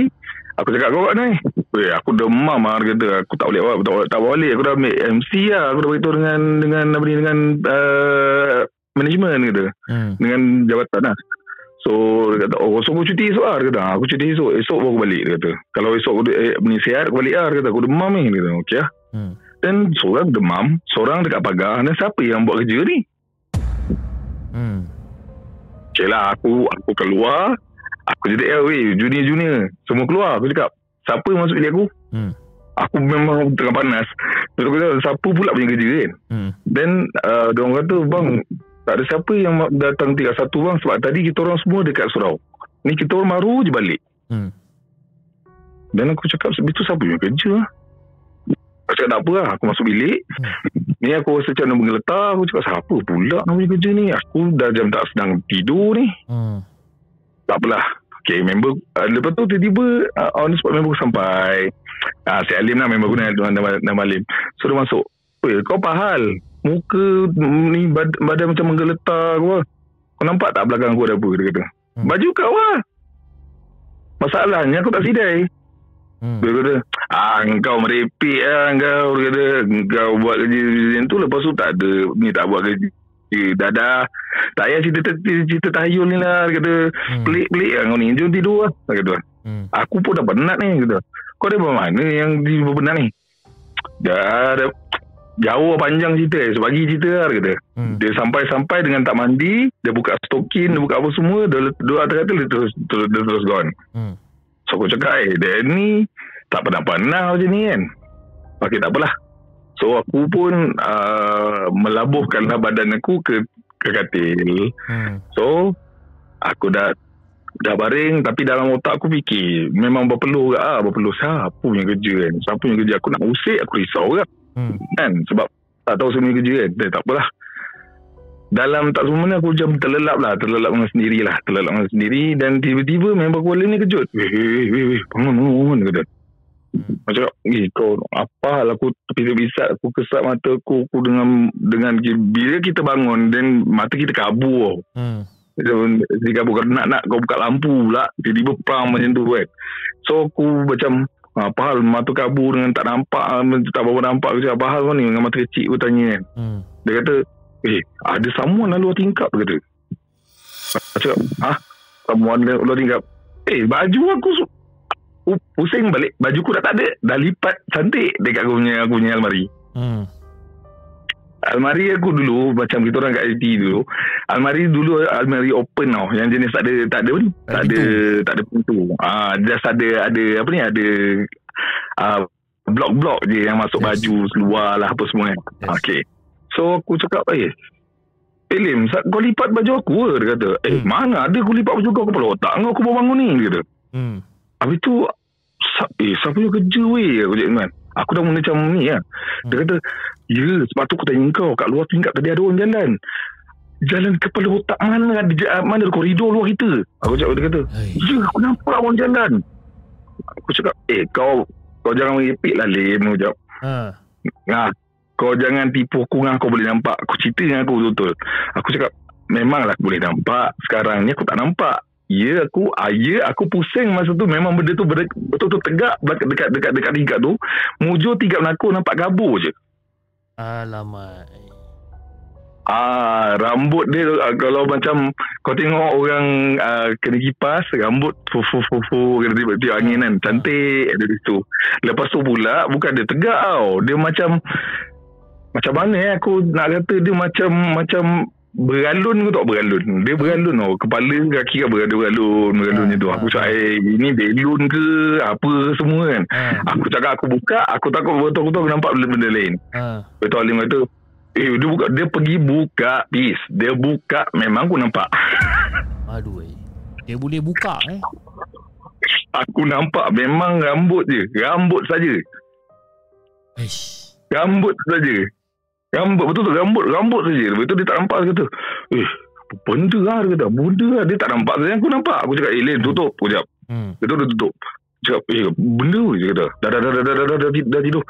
Aku cakap kau kat mana ni? Weh, aku demam lah. Dia kata, aku tak boleh buat, tak, boleh- tak balik. Aku dah ambil MC lah. Aku dah beritahu dengan, dengan, apa ni, dengan uh, management kata. Hmm. Dengan jabatan lah. So dia kata Oh so aku cuti esok lah Dia kata "Ah, Aku cuti esok Esok baru aku balik Dia kata Kalau esok aku eh, ni sihat Aku balik lah Dia kata aku demam ni Dia kata okey lah Hmm. Dan seorang demam Seorang dekat pagar Dan siapa yang buat kerja ni Hmm. Okey lah aku Aku keluar Aku jadi eh Junior-junior Semua keluar Aku cakap Siapa yang masuk bilik aku Hmm. Aku memang tengah panas Terus aku cakap Siapa pula punya kerja kan Hmm. Then uh, Dia orang kata Bang Tak ada siapa yang datang tingkat satu bang Sebab tadi kita orang semua dekat surau Ni kita orang baru je balik Hmm. Dan aku cakap Itu siapa yang kerja lah Aku cakap tak apa lah Aku masuk bilik. Ni aku rasa macam nak menggeletar Aku cakap siapa pula Nak punya kerja ni? Aku dah jam tak sedang tidur ni. Hmm. Tak apalah. Okay member uh, Lepas tu tiba-tiba uh, On the spot member aku sampai. Uh, Si Alim lah member aku nama, nama, nama Alim. So dia masuk. Weh kau apa hal Muka ni bad, badan macam menggeletar kau Kau nampak tak belakang aku ada apa? Dia kata. Hmm. Baju kau lah. Masalahnya aku tak sidai Hmm. Dia kata ah, Kau merepek lah Kau Dia kata Kau buat kerja macam tu Lepas tu tak ada Ni tak buat kerja Eh, dah dah Tak payah cerita, cerita, tahayul ni lah Dia kata Hmm. Pelik-pelik lah kau ni Jom tidur lah Dia kata Hmm. Aku pun dah penat ni kata. Kau dari mana yang di penat ni Dah dah Jauh panjang cerita eh. So bagi cerita lah dia kata Hmm. Dia sampai-sampai dengan tak mandi Dia buka stokin Dia buka apa semua Dia, dia kata-kata dia terus, terus, dia terus gone Hmm. So aku cakap eh dia ni Tak pernah-pernah macam ni kan? Okey tak apalah. So aku pun uh, Melabuhkanlah badan aku ke ke katil. Hmm. So Aku dah Dah baring Tapi dalam otak aku fikir Memang berpeluh ke? Ah, Berpeluh. Siapa punya kerja kan? Siapa punya kerja? Aku nak usik Aku risau ke? Hmm. Kan? Sebab Tak tahu punya kerja kan? Eh, Tak apalah dalam tak semua ni aku macam terlelap lah Terlelap dengan sendiri lah Terlelap dengan sendiri. Dan tiba-tiba member aku ni kejut. Weh weh weh weh Bangun bangun Dia kata. Aku cakap Eh kau apa hal aku terpisah-pisah Aku kesat mata aku Aku dengan dengan Bila kita bangun Dan mata kita kabur. Hmm. dia kabur kau nak nak kau buka lampu pula. Tiba-tiba pam macam tu kan. So aku macam "Ah, apa hal mata kabur dengan tak nampak tak berapa nampak. Aku cakap apa hal kau ni? Dengan mata kecil aku tanya kan. Hmm. dia kata eh ada someone lalu luar tingkap dia kata aku cakap ah someone luar tingkap. Eh baju aku pusing balik. Baju aku dah tak ada. Dah lipat cantik dekat aku punya aku punya almari. Hmm. Almari aku dulu Macam kita orang kat IT dulu Almari dulu Almari open tau. Yang jenis tak ada Tak ada ni Tak ada Tak ada pintu. Ah, Just ada Ada apa ni? Ada ah, Blok-blok je Yang masuk Yes. baju Seluar lah apa semua kan. Yes. Okay So aku cakap Eh Eh Lim sa- Kau lipat baju aku ke? Dia kata. Eh Hmm. mana ada aku lipat baju kau? Kepala otak kau Aku baru bangun ni Dia kata. Hmm. Habis tu Eh siapa punya kerja weh? Aku cakap kan Aku dah mula macam ni lah Dia kata Ya sebab tu aku tanya kau Kat luar tingkap tadi ada orang jalan. Jalan kepala otak mana ada ja- Mana ada koridor luar kita? Aku cakap dia kata. Ya aku nampak orang jalan. Aku cakap Eh kau Kau jangan merepek lah Lim Aku cakap. Ha. Nah, kau jangan tipu aku dengan kau boleh nampak. Aku cerita dengan aku betul-betul. Aku cakap, memanglah aku boleh nampak. Sekarang ni aku tak nampak. Ya aku, ah, ya aku pusing masa tu memang benda tu betul-betul tegak belak- dekat dekat dekat tingkat tu. Mujur tingkat aku nampak kabur je. Alamak. Ah, rambut dia ah, kalau macam kau tengok orang ah, kena kipas, rambut fu fu fu fu kena tiup, tiup angin kan. Cantik ada di situ. Lepas tu pula bukan dia tegak tau. Dia macam macam mana eh aku nak kata dia macam macam beralun ke tak beralun. Dia beralun tau. Kepala kaki kan beralun beralun beralun Ah, macam tu. ah, Aku cakap eh ini belun ke apa semua kan. Ha. Aku cakap aku buka, aku takut betul-betul aku nampak benda-benda lain. Ha. Betul Alim kata Eh dia buka Dia pergi buka Peace Dia buka Memang aku nampak [LAUGHS] Aduh. eh. Dia boleh buka eh. Aku nampak Memang rambut je Rambut saja. Rambut saja Rambut betul tu rambut rambut saja. Lepas tu dia tak nampak dia kata. Eh benda lah dia kata. Benda lah dia tak nampak saja aku nampak. Aku cakap eh Lin tutup kejap. Hmm. Lepas tu dia tutup. Cakap eh benda dia kata. Dah dah dah dah dah dah dah, dah, dah tidur.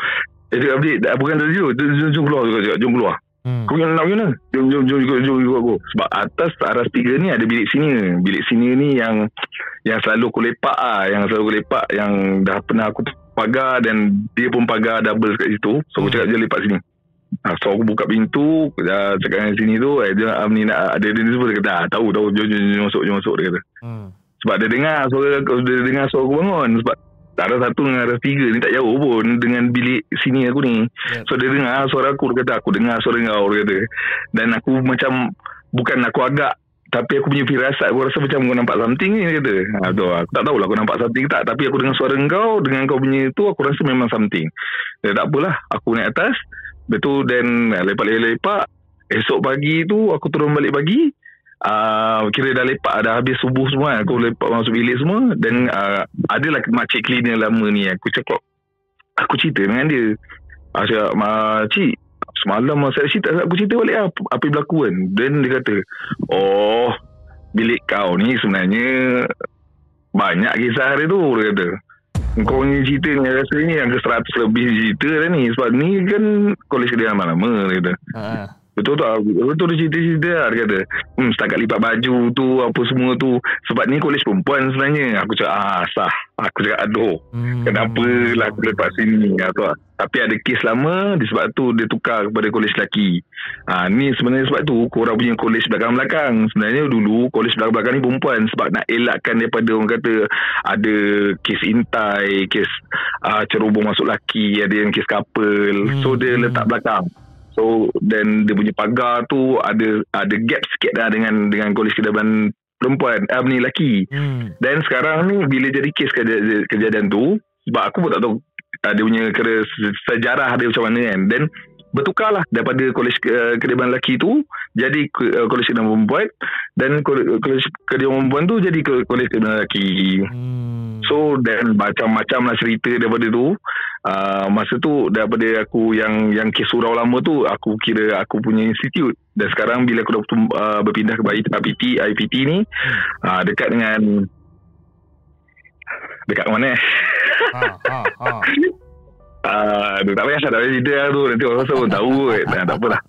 Eh dia update dah, bukan dah tidur. Jom, jom, jom keluar dia cakap. Jom keluar. Hmm. Kau nak nak mana? Jom jom jom jom ikut aku. Sebab atas aras tiga ni ada bilik sini. Bilik sini ni yang yang selalu aku lepak ah, yang selalu aku lepak yang dah pernah aku pagar dan dia pun pagar double kat situ. So aku Hmm. cakap dia lepak sini. Ha, so aku buka pintu dah cakap dengan sini tu eh, dia ah, ni nak ada dia ni semua dia kata ah, tahu tahu jom, jom, jom masuk jom masuk dia kata. Hmm. Sebab dia dengar suara aku dia dengar suara aku bangun sebab aras satu dengan aras tiga ni tak jauh pun dengan bilik sini aku ni. Yep. So dia dengar suara aku Dia kata aku dengar suara kau Dia kata Dan aku macam Bukan aku agak Tapi aku punya firasat Aku rasa macam kau nampak something ni Dia kata ha, tu, Aku tak tahulah aku nampak something ke tak Tapi aku dengar suara kau Dengan kau punya tu Aku rasa memang something Dia tak apalah Aku naik atas Betul dan lepak-lepak Esok pagi tu Aku turun balik pagi Uh, kira dah lepak dah habis subuh semua aku lepak masuk bilik semua dan uh, adalah makcik cleaner lama ni aku cakap aku cerita dengan dia Aku cakap, "Ma, Cik, semalam saya cerita, aku cerita balik lah, apa, yang berlaku kan. Then dia kata, oh, bilik kau ni sebenarnya banyak kisah hari tu, dia kata. Kau ni cerita ni rasanya yang ke 100 lebih cerita dah ni. Sebab ni kan kolej kedai lama-lama, dia kata. Ha. Betul tak? Betul dia cerita-cerita lah. Dia kata, hmm, setakat lipat baju tu, apa semua tu. Sebab ni kolej perempuan sebenarnya. Aku cakap, ah, sah. Aku cakap, aduh. Hmm. Kenapa lah aku lepas sini lah. Tapi ada kes lama Disebab tu dia tukar kepada kolej lelaki ha, Ni sebenarnya sebab tu Korang punya kolej belakang-belakang Sebenarnya dulu Kolej belakang-belakang ni perempuan Sebab nak elakkan daripada Orang kata Ada kes intai Kes uh, cerobong masuk lelaki Ada yang kes couple Hmm. So dia letak belakang So then dia punya pagar tu Ada ada gap sikit lah Dengan dengan kolej kedaban perempuan eh, ni lelaki Hmm. dan sekarang ni bila jadi kes kejadian, kejadian tu sebab aku pun tak tahu uh, dia punya kira se- sejarah dia macam mana kan. Dan bertukarlah daripada kolej uh, kediaman lelaki tu jadi uh, kolej kediaman perempuan dan kole- kolej kediaman perempuan tu jadi kolej kediaman lelaki. Hmm. So dan macam-macam lah cerita daripada tu uh, Masa tu daripada aku yang yang kes surau lama tu Aku kira aku punya institut Dan sekarang bila aku dah uh, berpindah ke IPT, IPT ni uh, Dekat dengan Dekat mana Ha, ha, ha. [LAUGHS] Uh, tak payah tak payah cerita lah tu. Nanti orang rasa pun tahu kot. Nah, Tak apalah.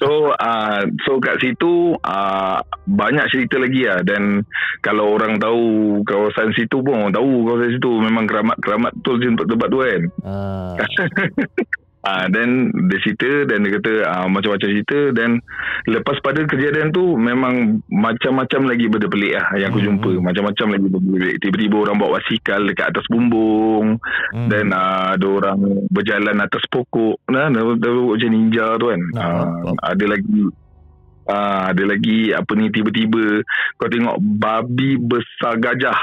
So uh, So kat situ uh, Banyak cerita lagi lah. Dan Kalau orang tahu Kawasan situ pun Orang tahu kawasan situ. Memang keramat-keramat betul tempat-tempat tu kan [LAUGHS] Ah. Ah, then dia cerita dan dia kata ah, macam-macam cerita dan lepas pada kejadian tu memang macam-macam lagi benda pelik lah yang aku Hmm. jumpa macam-macam lagi benda pelik tiba-tiba orang bawa basikal dekat atas bumbung Hmm. dan ah, ada orang berjalan atas pokok nah macam ninja tu kan Nah, Ah, faham. ada lagi ah, ada lagi apa ni tiba-tiba kau tengok babi besar gajah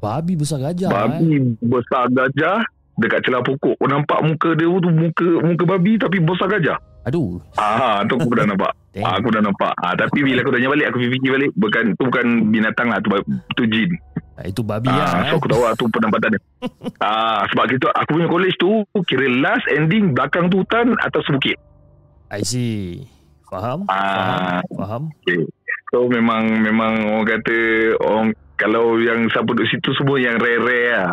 Babi besar gajah eh. babi besar gajah dekat celah pokok kau nampak muka dia tu muka muka babi tapi besar gajah Aduh Ah, tu aku dah nampak. [LAUGHS] Ah, aku dah nampak. Ah, tapi bila aku tanya balik, aku fikir balik, bukan tu bukan binatang lah, tu, tu jin. Ah, Itu babi Ah, lah so eh. aku tahu lah tu pendampatan dia. [LAUGHS] ah, sebab kita aku punya college tu kira last ending belakang tu hutan atas bukit. I see Faham Ah. Faham Faham So memang memang orang kata orang kalau yang siapa duduk situ semua yang rare-rare lah.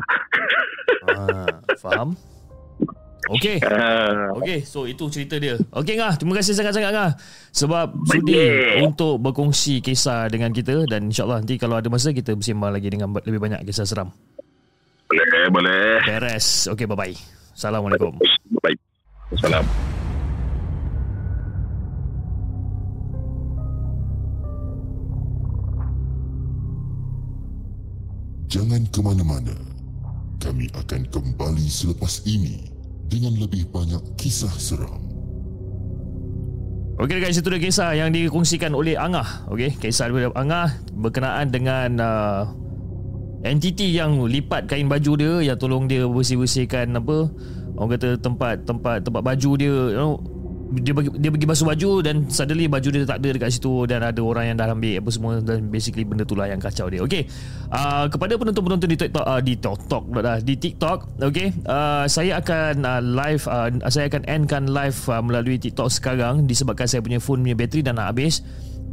ah, Faham Okay Ah, Okay, so itu cerita dia. Okay Ngah, terima kasih sangat-sangat Ngah. Sebab sudi untuk berkongsi kisah dengan kita dan insyaAllah nanti kalau ada masa kita bersembang lagi dengan lebih banyak kisah seram. boleh, boleh. Beres. Okay, bye-bye. Assalamualaikum. Baik. Salam. Jangan ke mana-mana. Kami akan kembali selepas ini dengan lebih banyak kisah seram. Okey guys, itu dia kisah yang dikongsikan oleh Angah. Okey, kisah daripada Angah berkenaan dengan uh, entiti yang lipat kain baju dia yang tolong dia bersih-bersihkan apa orang kata tempat tempat tempat baju dia you know dia bagi dia pergi basuh baju dan suddenly baju dia tak ada dekat situ dan ada orang yang dah ambil apa semua dan basically benda itulah yang kacau dia. Okey. Uh, kepada penonton-penonton di TikTok uh, di TikTok dah di TikTok, okey. Uh, saya akan uh, live uh, saya akan endkan live uh, melalui TikTok sekarang disebabkan saya punya phone punya bateri dah nak habis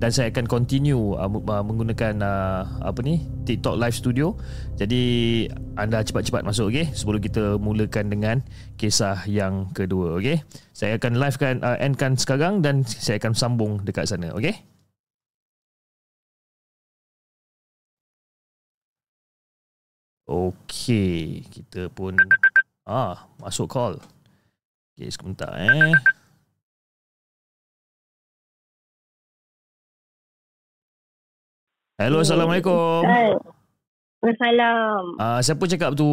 dan saya akan continue uh, menggunakan uh, apa ni TikTok live studio. Jadi anda cepat-cepat masuk okey sebelum kita mulakan dengan kisah yang kedua okey. Saya akan live kan uh, endkan sekarang dan saya akan sambung dekat sana okey. Okey, kita pun ah masuk call. Okey, sebentar eh. Hello, Assalamualaikum. Assalamualaikum. Uh, siapa cakap tu?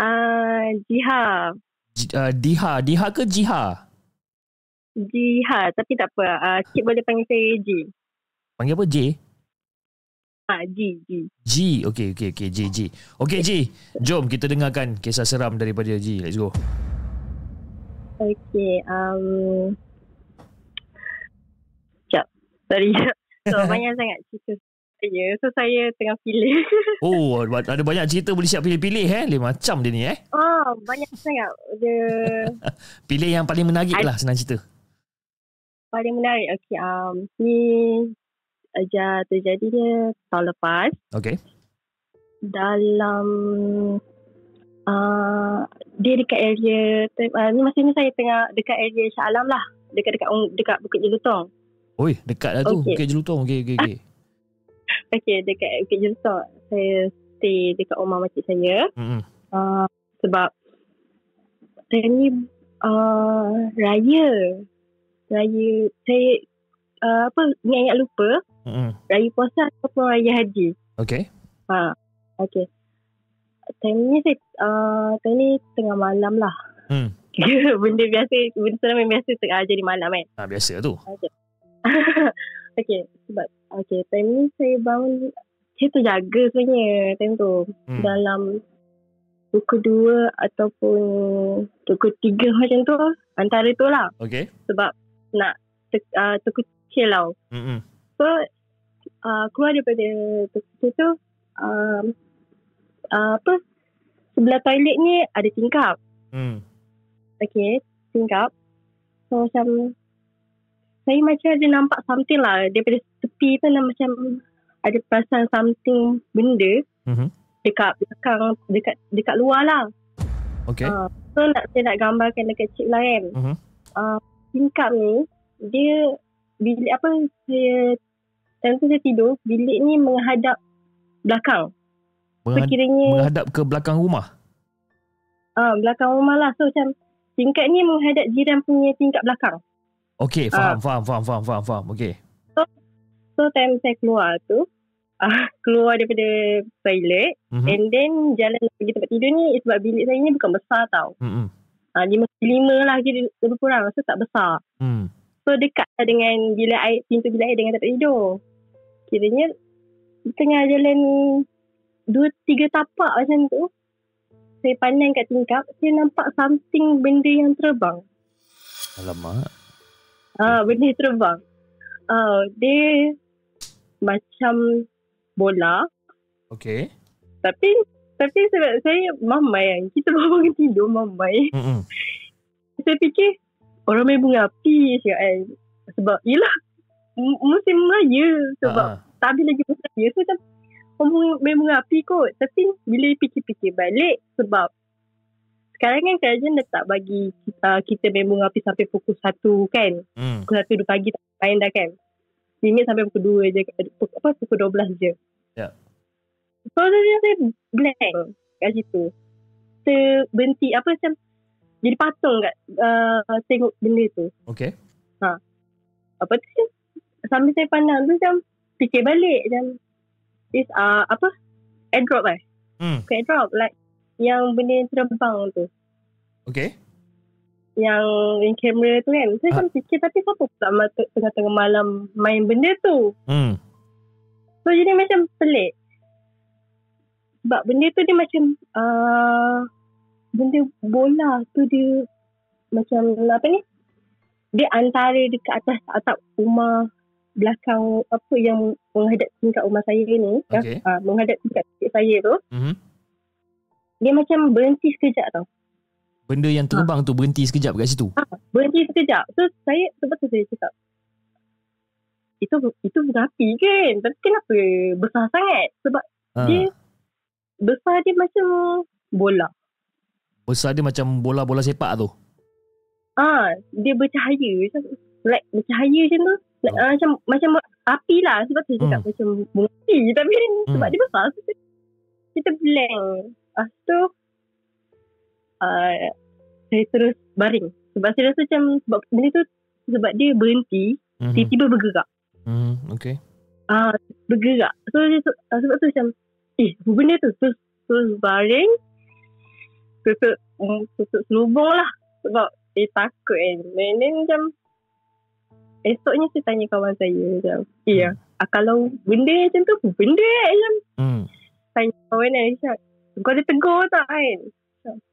Uh, Jiha. J- uh, Diha. Diha ke Jiha? Jiha. Tapi tak apa. Uh, Cik boleh panggil saya G. Panggil apa? J? Ah, G. G. G. Okay, okay, okay. J, J. Okay, G. Jom kita dengarkan kisah seram daripada G. Let's go. Okay. Um... Sekejap. Sorry. So banyak sangat cerita saya. So saya tengah pilih. [LAUGHS] Oh, ada banyak cerita boleh siap pilih-pilih eh. Lain macam dia ni eh. Oh, banyak sangat. Dia [LAUGHS] Pilih yang paling menarik lah senang cerita. paling menarik. Okay, um, ni aja terjadi dia tahun lepas Okay. dalam uh, dia dekat area uh, ni masa ni saya tengah dekat area Shah Alam lah dekat dekat dekat Bukit Jelutong. Oi, dekat lah tu. Okay. Bukit Jelutong. Okay, okay, okay. [LAUGHS] Okay, dekat Bukit Jelutong. Saya stay dekat rumah makcik saya. Mm-mm. Uh, sebab saya ni uh, raya. Raya, saya uh, apa, ingat-ingat lupa. Mm-mm. Raya puasa ataupun raya haji. Okay. Ha, okay. Time ni saya, uh, time ni tengah malam lah. Hmm. [LAUGHS] benda biasa, benda seram yang biasa tengah jadi malam kan. Ha, biasa tu. okay, [LAUGHS] sebab okay, time ni saya bangun saya terjaga sebenarnya time tu Hmm. dalam pukul dua ataupun pukul tiga macam tu antara tu lah Okay. sebab nak te, uh, tau so uh, keluar daripada terkucil tu um, uh, apa sebelah toilet ni ada tingkap Hmm. Okay, tingkap. So macam saya macam ada nampak something lah daripada tepi tu lah macam ada perasan something benda Mhm. dekat belakang dekat dekat luar lah. Okay. Ah, so nak saya nak gambarkan dekat cik lah kan. Mhm. Uh, tingkap ni dia bilik apa saya time tu saya tidur bilik ni menghadap belakang. So Menghad- kiranya menghadap ke belakang rumah. ah belakang rumah lah. So macam tingkap ni menghadap jiran punya tingkap belakang. Okay, faham, faham, faham, faham, faham, faham. Okay. So time saya keluar tu uh, Keluar daripada toilet Mhm. And then Jalan pergi tempat tidur ni Sebab bilik saya ni bukan besar tau Mm-mm. uh, Lima, lima lah kira lebih kurang So tak besar Hmm. So dekat lah dengan bilik air Pintu bilik air dengan tempat tidur Kiranya Tengah jalan Dua tiga tapak macam tu Saya pandang kat tingkap Saya nampak something Benda yang terbang Alamak. Ah, benda yang terbang. Ah, dia macam bola Okay. tapi tapi sebab saya mamai kan. Kita baru bangun tidur mamai. Mm-mm. Saya fikir orang main bunga api cakap kan. Sebab yelah musim raya sebab Ah, tak habis lagi musim raya. So macam orang main bunga api kot. Tapi bila fikir-fikir balik sebab sekarang kan kerajaan dah tak bagi uh, kita bunga api sampai pukul 1 kan. mm. pukul 1 pagi tak main dah kan. Limit sampai pukul 2 je. Pukul, apa, pukul 12 je. Ya. So, saya, saya blank kat situ. Terbentik apa macam jadi patung kat uh, tengok benda tu. Okay. Apa tu? Sambil saya pandang tu macam fikir balik macam this uh, apa airdrop eh. Hmm. Bukan airdrop like yang benda yang terbang tu. Okay. Yang, yang kamera tu kan. Saya Ah. macam fikir tapi siapa pula tengah-tengah malam main benda tu. Hmm. So jadi macam pelik. Sebab benda tu dia macam uh, benda bola tu dia macam apa ni? dia antara dekat atas atap rumah belakang apa yang menghadap tingkat rumah saya ni Okey. uh, menghadap tingkat saya tu Mhm. Dia macam berhenti sekejap tau Benda yang terbang tu berhenti sekejap kat situ. berhenti sekejap so saya sebab tu saya cakap itu itu berapi kan tapi kenapa besar sangat sebab Ha. dia besar dia macam bola Besar dia macam bola-bola sepak tu. ah dia bercahaya macam like bercahaya macam tu like, Oh. ah, macam macam api lah sebab tu saya cakap Hmm. macam bunga api tapi sebab Hmm. dia besar so, kita blank lepas tu uh, saya terus baring sebab saya rasa macam sebab benda tu sebab dia berhenti Mhm. tiba-tiba bergerak Mhm. Okey. ah bergerak so dia, tu- ah, sebab tu macam eh benda tu terus terus baring tutup mm, tutup selubung lah sebab eh takut kan and then macam esoknya saya tanya kawan saya macam eh ah, kalau benda macam tu benda eh macam Hmm. tanya kawan cakap kau ada tegur tak kan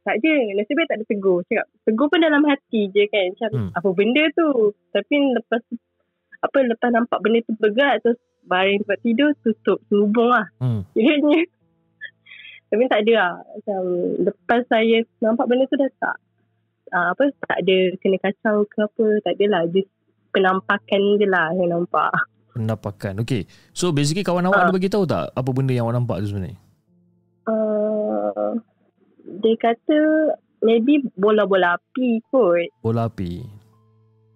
tak je nasib baik tak ada tegur cakap tegur pun dalam hati je kan macam Hmm. apa benda tu tapi lepas apa lepas nampak benda tu bergerak terus baring tempat tidur tutup selubung lah Hmm. kiranya [LAUGHS] tapi tak ada lah macam lepas saya nampak benda tu dah tak uh, apa tak ada kena kacau ke apa tak adalah just penampakan je lah yang nampak Pendapakan. Okey. So basically kawan awak Ah. ada bagi tahu tak apa benda yang awak nampak tu sebenarnya? Uh, dia kata maybe bola-bola api kot Bola api.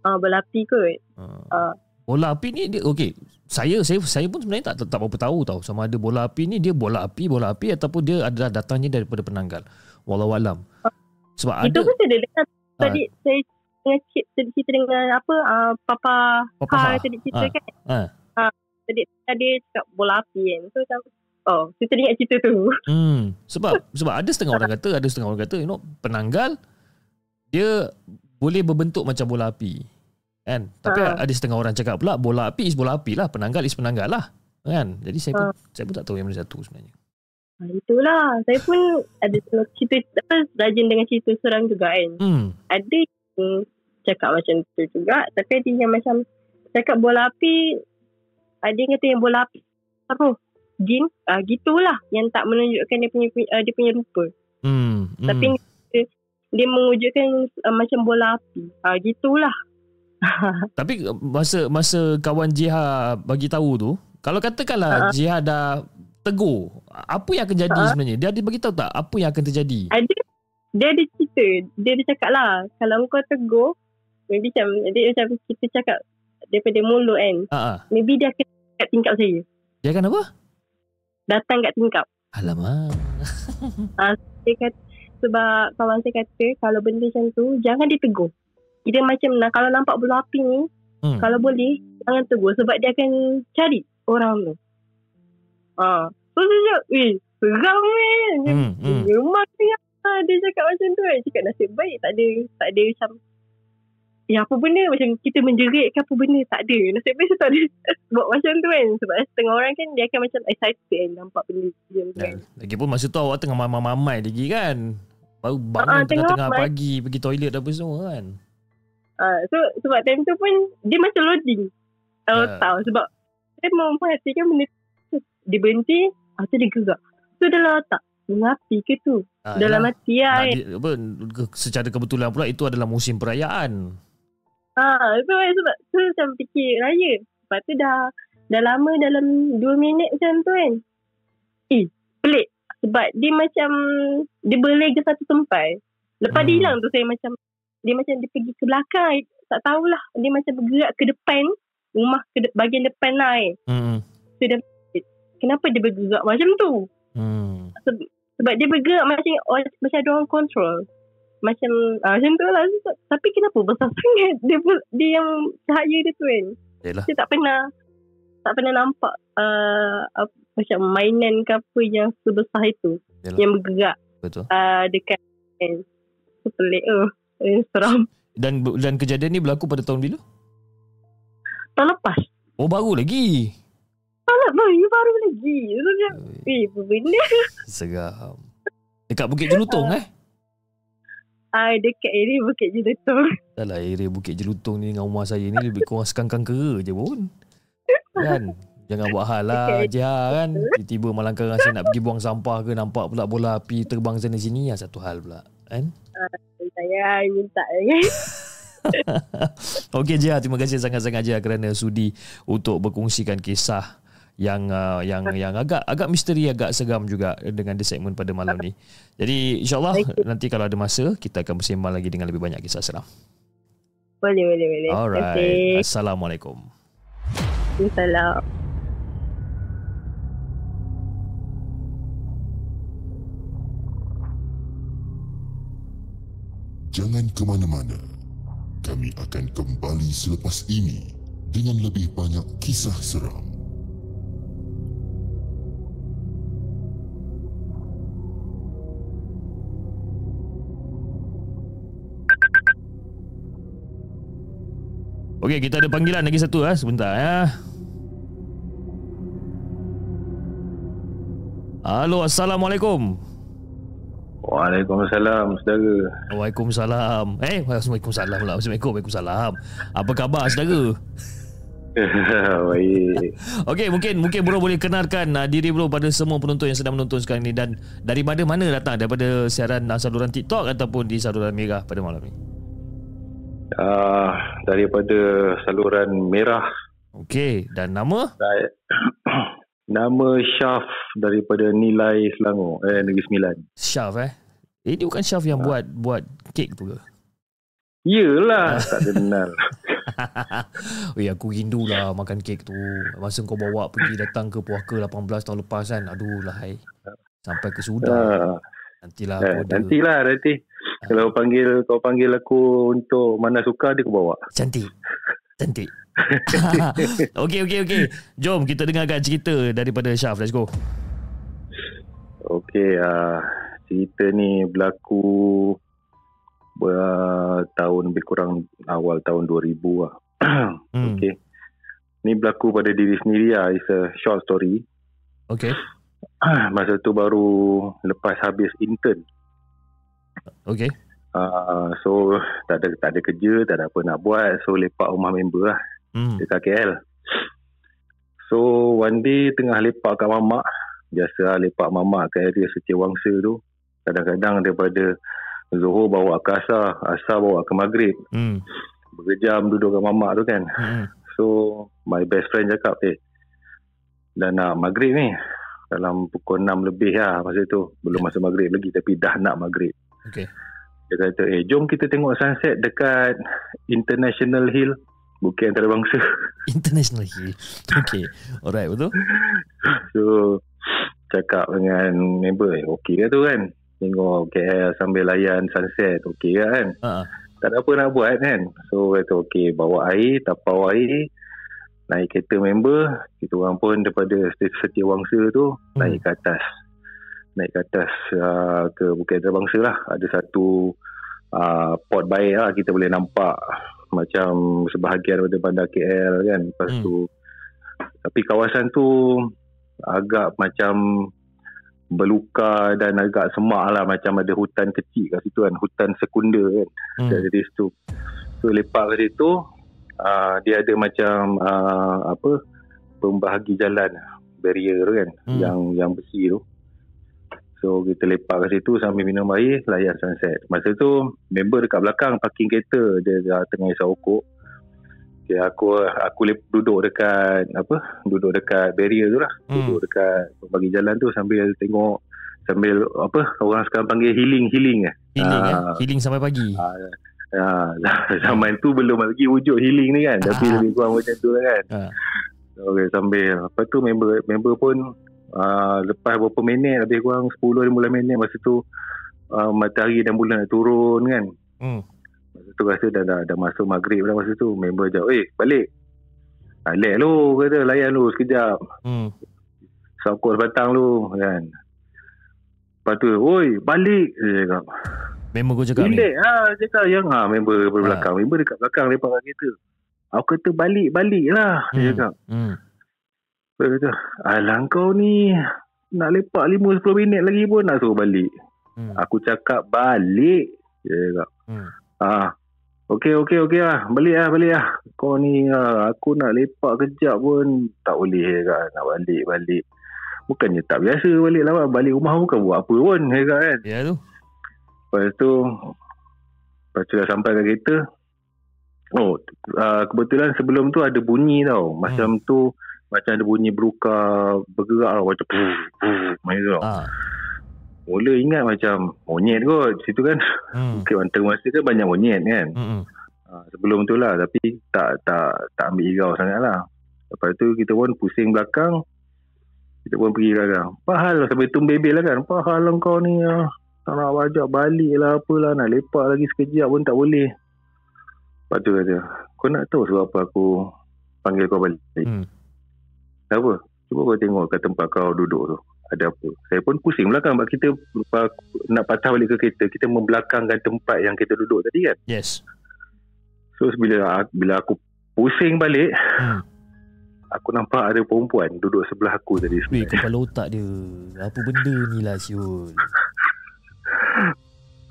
uh, bola api kot Uh. Ah. Bola api ni dia okey. Saya saya saya pun sebenarnya tak tak berapa tahu tau sama ada bola api ni dia bola api bola api ataupun dia adalah datangnya daripada penanggal. Wallahu alam. Sebab itu ada pun saya dengar Ah. tadi saya dengan tadi cerita dengan apa uh, papa Papa Ha Ha. tadi cerita Ah. kan Ah. Ah, tadi tadi cakap bola api kan so macam oh saya teringat cerita tu Hmm, sebab sebab ada setengah orang kata, ada setengah orang kata, you know, penanggal dia boleh berbentuk macam bola api. Kan? Tapi Ha. ada setengah orang cakap pula bola api is bola api lah, penanggal is penanggal lah. Kan? Jadi saya pun saya pun tak tahu yang mana satu sebenarnya. Ah, itulah saya pun ada cerita apa rajin dengan cerita seram juga kan Hmm. ada yang cakap macam tu juga tapi ada yang macam cakap bola api ada yang kata yang bola api apa jin ah gitulah yang tak menunjukkan dia punya uh, dia punya rupa Hmm. hmm. tapi dia, dia mewujudkan uh, macam bola api ah gitulah [LAUGHS] Tapi uh, masa masa kawan Jiha bagi tahu tu, kalau katakanlah Ha. Jiha dah tegur, apa yang akan jadi Ha. sebenarnya? Dia ada bagi tahu tak apa yang akan terjadi? ada dia ada cerita dia ada cakap lah kalau kau tegur maybe macam dia macam kita cakap daripada mulut kan ah. maybe dia akan kat tingkap saya Dia akan apa? Datang kat tingkap Alamak. [LAUGHS] dia kata sebab kawan saya kata kalau benda macam tu jangan ditegur dia macam nah, kalau nampak bola api ni Hmm. kalau boleh jangan tegur sebab dia akan cari orang tu ah so dia cakap eh seram weh Hmm. hmm. Dia Ah, dia cakap macam tu kan. Cakap nasib baik tak ada tak ada macam Ya apa benda macam kita menjerit ke apa benda tak ada. Nasib baik saya tak ada [LAUGHS] buat macam tu kan. Sebab setengah orang kan dia akan macam excited kan nampak benda kan. Dan lagipun masa tu awak tengah mamai-mamai lagi kan. Baru Ah, bangun tengah tengah-tengah pagi pergi toilet apa semua kan. Ah, so sebab time tu pun dia macam loading. Uh, Ah. tahu sebab saya mau perhatikan benda tu. Dia berhenti, ah, tu dia gerak. Tu dalam otak. Mengapi ke tu? Ah, dalam hati lah. Kan. apa, secara kebetulan pula itu adalah musim perayaan. Ah, so sebab tu macam fikir raya. Lepas tu dah dah lama dalam 2 minit macam tu kan. Eh, pelik. Sebab dia macam dia berlega satu tempat. Lepas Hmm. dia hilang tu saya macam dia macam dia pergi ke belakang. Tak tahulah. Dia macam bergerak ke depan. Rumah ke de- bahagian depan lah kan. Hmm. So dia, kenapa dia bergerak macam tu? Hmm. Sebab, sebab dia bergerak macam macam ada orang control. Macam ah, macam tu lah. Tapi kenapa besar [LAUGHS] sangat dia, dia yang cahaya dia tu kan. Yalah. Saya tak pernah tak pernah nampak uh, apa, macam mainan ke apa yang sebesar itu. Yalah. Yang bergerak Betul. uh, dekat kan. So, pelik oh. Eh, seram. [LAUGHS] Dan dan kejadian ni berlaku pada tahun bila? Tahun lepas. Oh baru lagi. Tahun lepas. You baru lagi. So, macam, eh, benda? [LAUGHS] Seram. Dekat Bukit Jelutong eh? Ah, dekat area Bukit Jelutong. [LAUGHS] Dah lah area Bukit Jelutong ni dengan rumah saya ni lebih kurang sekangkang kera je pun. Kan? Jangan buat hal lah Okay. Jia kan Tiba-tiba malam kerang saya nak pergi buang sampah ke Nampak pula bola api terbang sana sini ya Satu hal pula Kan Saya minta. [LAUGHS] Okey Jia Terima kasih sangat-sangat Jia Kerana sudi Untuk berkongsikan kisah yang uh, yang yang agak agak misteri agak seram juga dengan the segmen pada malam ni. Jadi insyaallah nanti kalau ada masa kita akan bersembang lagi dengan lebih banyak kisah seram. Boleh, boleh, boleh. Alright. kasih. Assalamualaikum. Salam. Jangan ke mana-mana. Kami akan kembali selepas ini dengan lebih banyak kisah seram. Okey, kita ada panggilan lagi satu ah sebentar ya. Halo, Assalamualaikum. Waalaikumsalam saudara. Waalaikumsalam. Eh, Waalaikumsalam pula. Assalamualaikum. Waalaikumsalam. Apa khabar saudara? [LAUGHS] Baik. Okey, mungkin mungkin bro boleh kenalkan uh, diri bro pada semua penonton yang sedang menonton sekarang ni dan daripada mana datang? Daripada siaran uh, saluran TikTok ataupun di saluran Merah pada malam ni? Uh, daripada saluran merah. Okey, dan nama? [COUGHS] Nama Syaf daripada Nilai Selangor. Eh, Negeri Sembilan. Syaf eh. Eh, dia bukan Syaf yang buat buat kek tu ke? Yelah, tak kenal. [LAUGHS] Weh, aku rindu lah makan kek tu. Masa kau bawa pergi datang ke Puaka 18 tahun lepas kan. Aduh lah hai. Sampai ke Sudan. Ah, Nantilah eh, aku nantilah nanti. Kalau panggil kau panggil aku untuk mana suka dia aku bawa. Cantik. Cantik. [LAUGHS] [LAUGHS] okey, okey, okey. Jom kita dengarkan cerita daripada Syaf. Let's go. Okey, uh, cerita ni berlaku uh, tahun lebih kurang awal tahun 2000 lah. Hmm. [CLEARS THROAT] Okey. Ni berlaku pada diri sendiri lah. It's a short story. Okey. [CLEARS THROAT] Masa tu baru lepas habis intern. Okey. Uh, so tak ada tak ada kerja, tak ada apa nak buat. So lepak rumah member lah Hmm. dekat KL. So one day tengah lepak kat mamak. Biasa lepak mamak kat area Setiawangsa tu. Kadang-kadang daripada Zohor bawa ke Asar, Asar bawa ke Maghrib. Hmm. Berjam duduk kat mamak tu kan. Hmm. So my best friend cakap eh dah nak maghrib ni. Dalam pukul 6 lebih lah masa tu. Belum masa maghrib lagi tapi dah nak maghrib. Okey. Dia kata eh jom kita tengok sunset dekat International Hill Bukit Antarabangsa. [LAUGHS] International Hill. Okey. Alright, betul? So cakap dengan member eh okey ke tu kan. Tengok KL sambil layan sunset okey ke kan. Ha. tak ada apa nak buat kan. So kata okey bawa air, tapau air, naik kereta member, kita orang pun daripada Setiawangsa tu Hmm. naik ke atas. Naik ke atas uh, ke Bukit Antarabangsa lah. Ada satu uh, pot baik lah kita boleh nampak macam sebahagian daripada bandar KL kan. Lepas Hmm. tu tapi kawasan tu agak macam berluka dan agak semak lah macam ada hutan kecil kat situ kan hutan sekunder kan Hmm. dari situ. So lepak kat situ uh, dia ada macam uh, apa pembahagi jalan barrier kan Hmm. yang yang besi tu. So kita lepak kat situ sambil minum air layan sunset. Masa tu member dekat belakang parking kereta dia dah tengah isap rokok. Okay, aku aku duduk dekat apa? Duduk dekat barrier tu lah. Hmm. Duduk dekat pembagi jalan tu sambil tengok sambil apa orang sekarang panggil healing healing eh. Healing eh. Ah. Healing sampai pagi. Ha, [LAUGHS] zaman tu belum lagi wujud healing ni kan tapi lebih kurang macam tu lah kan Ha. okay, sambil lepas tu member member pun uh, lepas beberapa minit lebih kurang 10-15 minit masa tu uh, matahari dan bulan nak turun kan Hmm. masa tu rasa dah, dah, dah masuk maghrib dah masa tu member jawab eh balik balik lu kata layan lu sekejap Hmm. sokol batang lu kan lepas tu oi balik dia cakap Member kau cakap ni. Bilik ha, cakap yang ha, member daripada Ha. belakang. Member dekat belakang lepak kat kereta. Aku kata balik-balik lah. Dia Hmm. cakap. Hmm. Dia kata, alah kau ni nak lepak 5-10 minit lagi pun nak suruh balik. Hmm. Aku cakap balik. Ya kak. Hmm. Ah. Okey okey okey lah. Balik lah balik lah. Kau ni ah, aku nak lepak kejap pun tak boleh kak. Nak balik balik. Bukannya tak biasa balik lah. Balik rumah bukan buat apa pun ya kak kan. Ya tu. Lepas tu Lepas tu dah sampai ke kereta Oh uh, Kebetulan sebelum tu ada bunyi tau Macam tu Macam ada bunyi beruka Bergerak tau. Macam puh, puh, Macam tu Ah. Mula ingat macam Monyet kot Situ kan. Hmm. [LAUGHS] Bukit Wanteng masa kan banyak monyet kan. Hmm. uh, Sebelum tu lah Tapi tak tak tak ambil hirau sangat lah. Lepas tu kita pun pusing belakang. Kita pun pergi belakang Apa hal sampai tu bebel lah kan. Apa hal lah kau ni ah? Tak nak bajak balik lah apalah Nak lepak lagi sekejap pun tak boleh. Lepas tu kata Kau nak tahu sebab apa aku Panggil kau balik? Hmm. Kenapa? Cuba kau tengok kat tempat kau duduk tu Ada apa Saya pun pusing belakang Sebab kita Nak patah balik ke kereta Kita membelakangkan tempat yang kita duduk tadi kan Yes. So bila bila aku pusing balik, Hmm. aku nampak ada perempuan duduk sebelah aku tadi. Weh, sebenarnya. kepala otak dia. Apa benda ni lah Syul?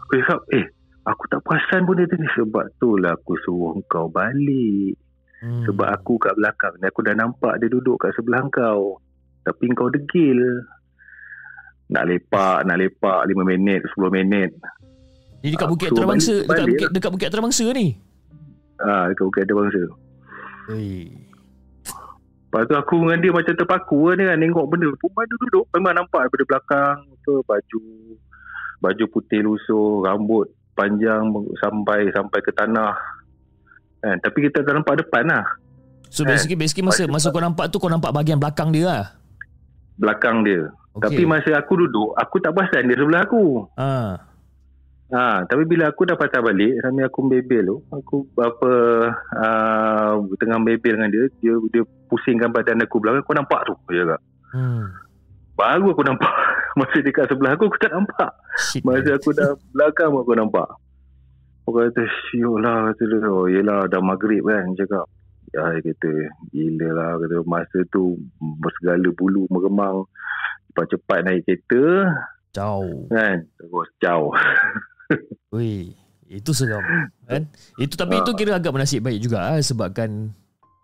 Aku cakap, eh, aku tak perasan pun dia tadi. Sebab tu lah aku suruh kau balik. Hmm. Sebab aku kat belakang ni, aku dah nampak dia duduk kat sebelah kau. Tapi kau degil. Nak lepak, nak lepak 5 minit, 10 minit. Ni dekat Bukit balik- dekat Bukit dekat Bukit Antarabangsa ni. Ah, dekat Bukit ada bangsa. Weh. Lepas tu aku dengan dia macam terpaku kan, dia kan tengok benda. Perempuan tu duduk, memang nampak daripada belakang. Tu, baju baju putih lusuh, rambut panjang sampai sampai ke tanah. Kan? Tapi kita tak nampak depan lah. So Eh, basically, basically masa, masa kau nampak tu kau nampak bahagian belakang dia lah. Belakang dia. Okay. Tapi masa aku duduk, aku tak perasan dia sebelah aku. Ah. Ha, tapi bila aku dah patah balik sambil aku bebel tu, aku apa uh, tengah bebel dengan dia, dia dia pusingkan badan aku belakang, aku nampak tu. Ya tak? Hmm. Baru aku nampak. [LAUGHS] Masa dekat sebelah aku, aku tak nampak. Shit. Masa aku dah belakang aku nampak. Aku kata, syuk lah. Kata dia, oh yelah dah maghrib kan. Dia Cakap, ya dia kata, gila lah. Kata, masa tu segala bulu meremang. Cepat-cepat naik kereta Jauh. kan. Terus jauh. [LAUGHS] Weh. Itu seram. Kan? Itu tapi Ah. itu kira agak bernasib baik juga ah, sebabkan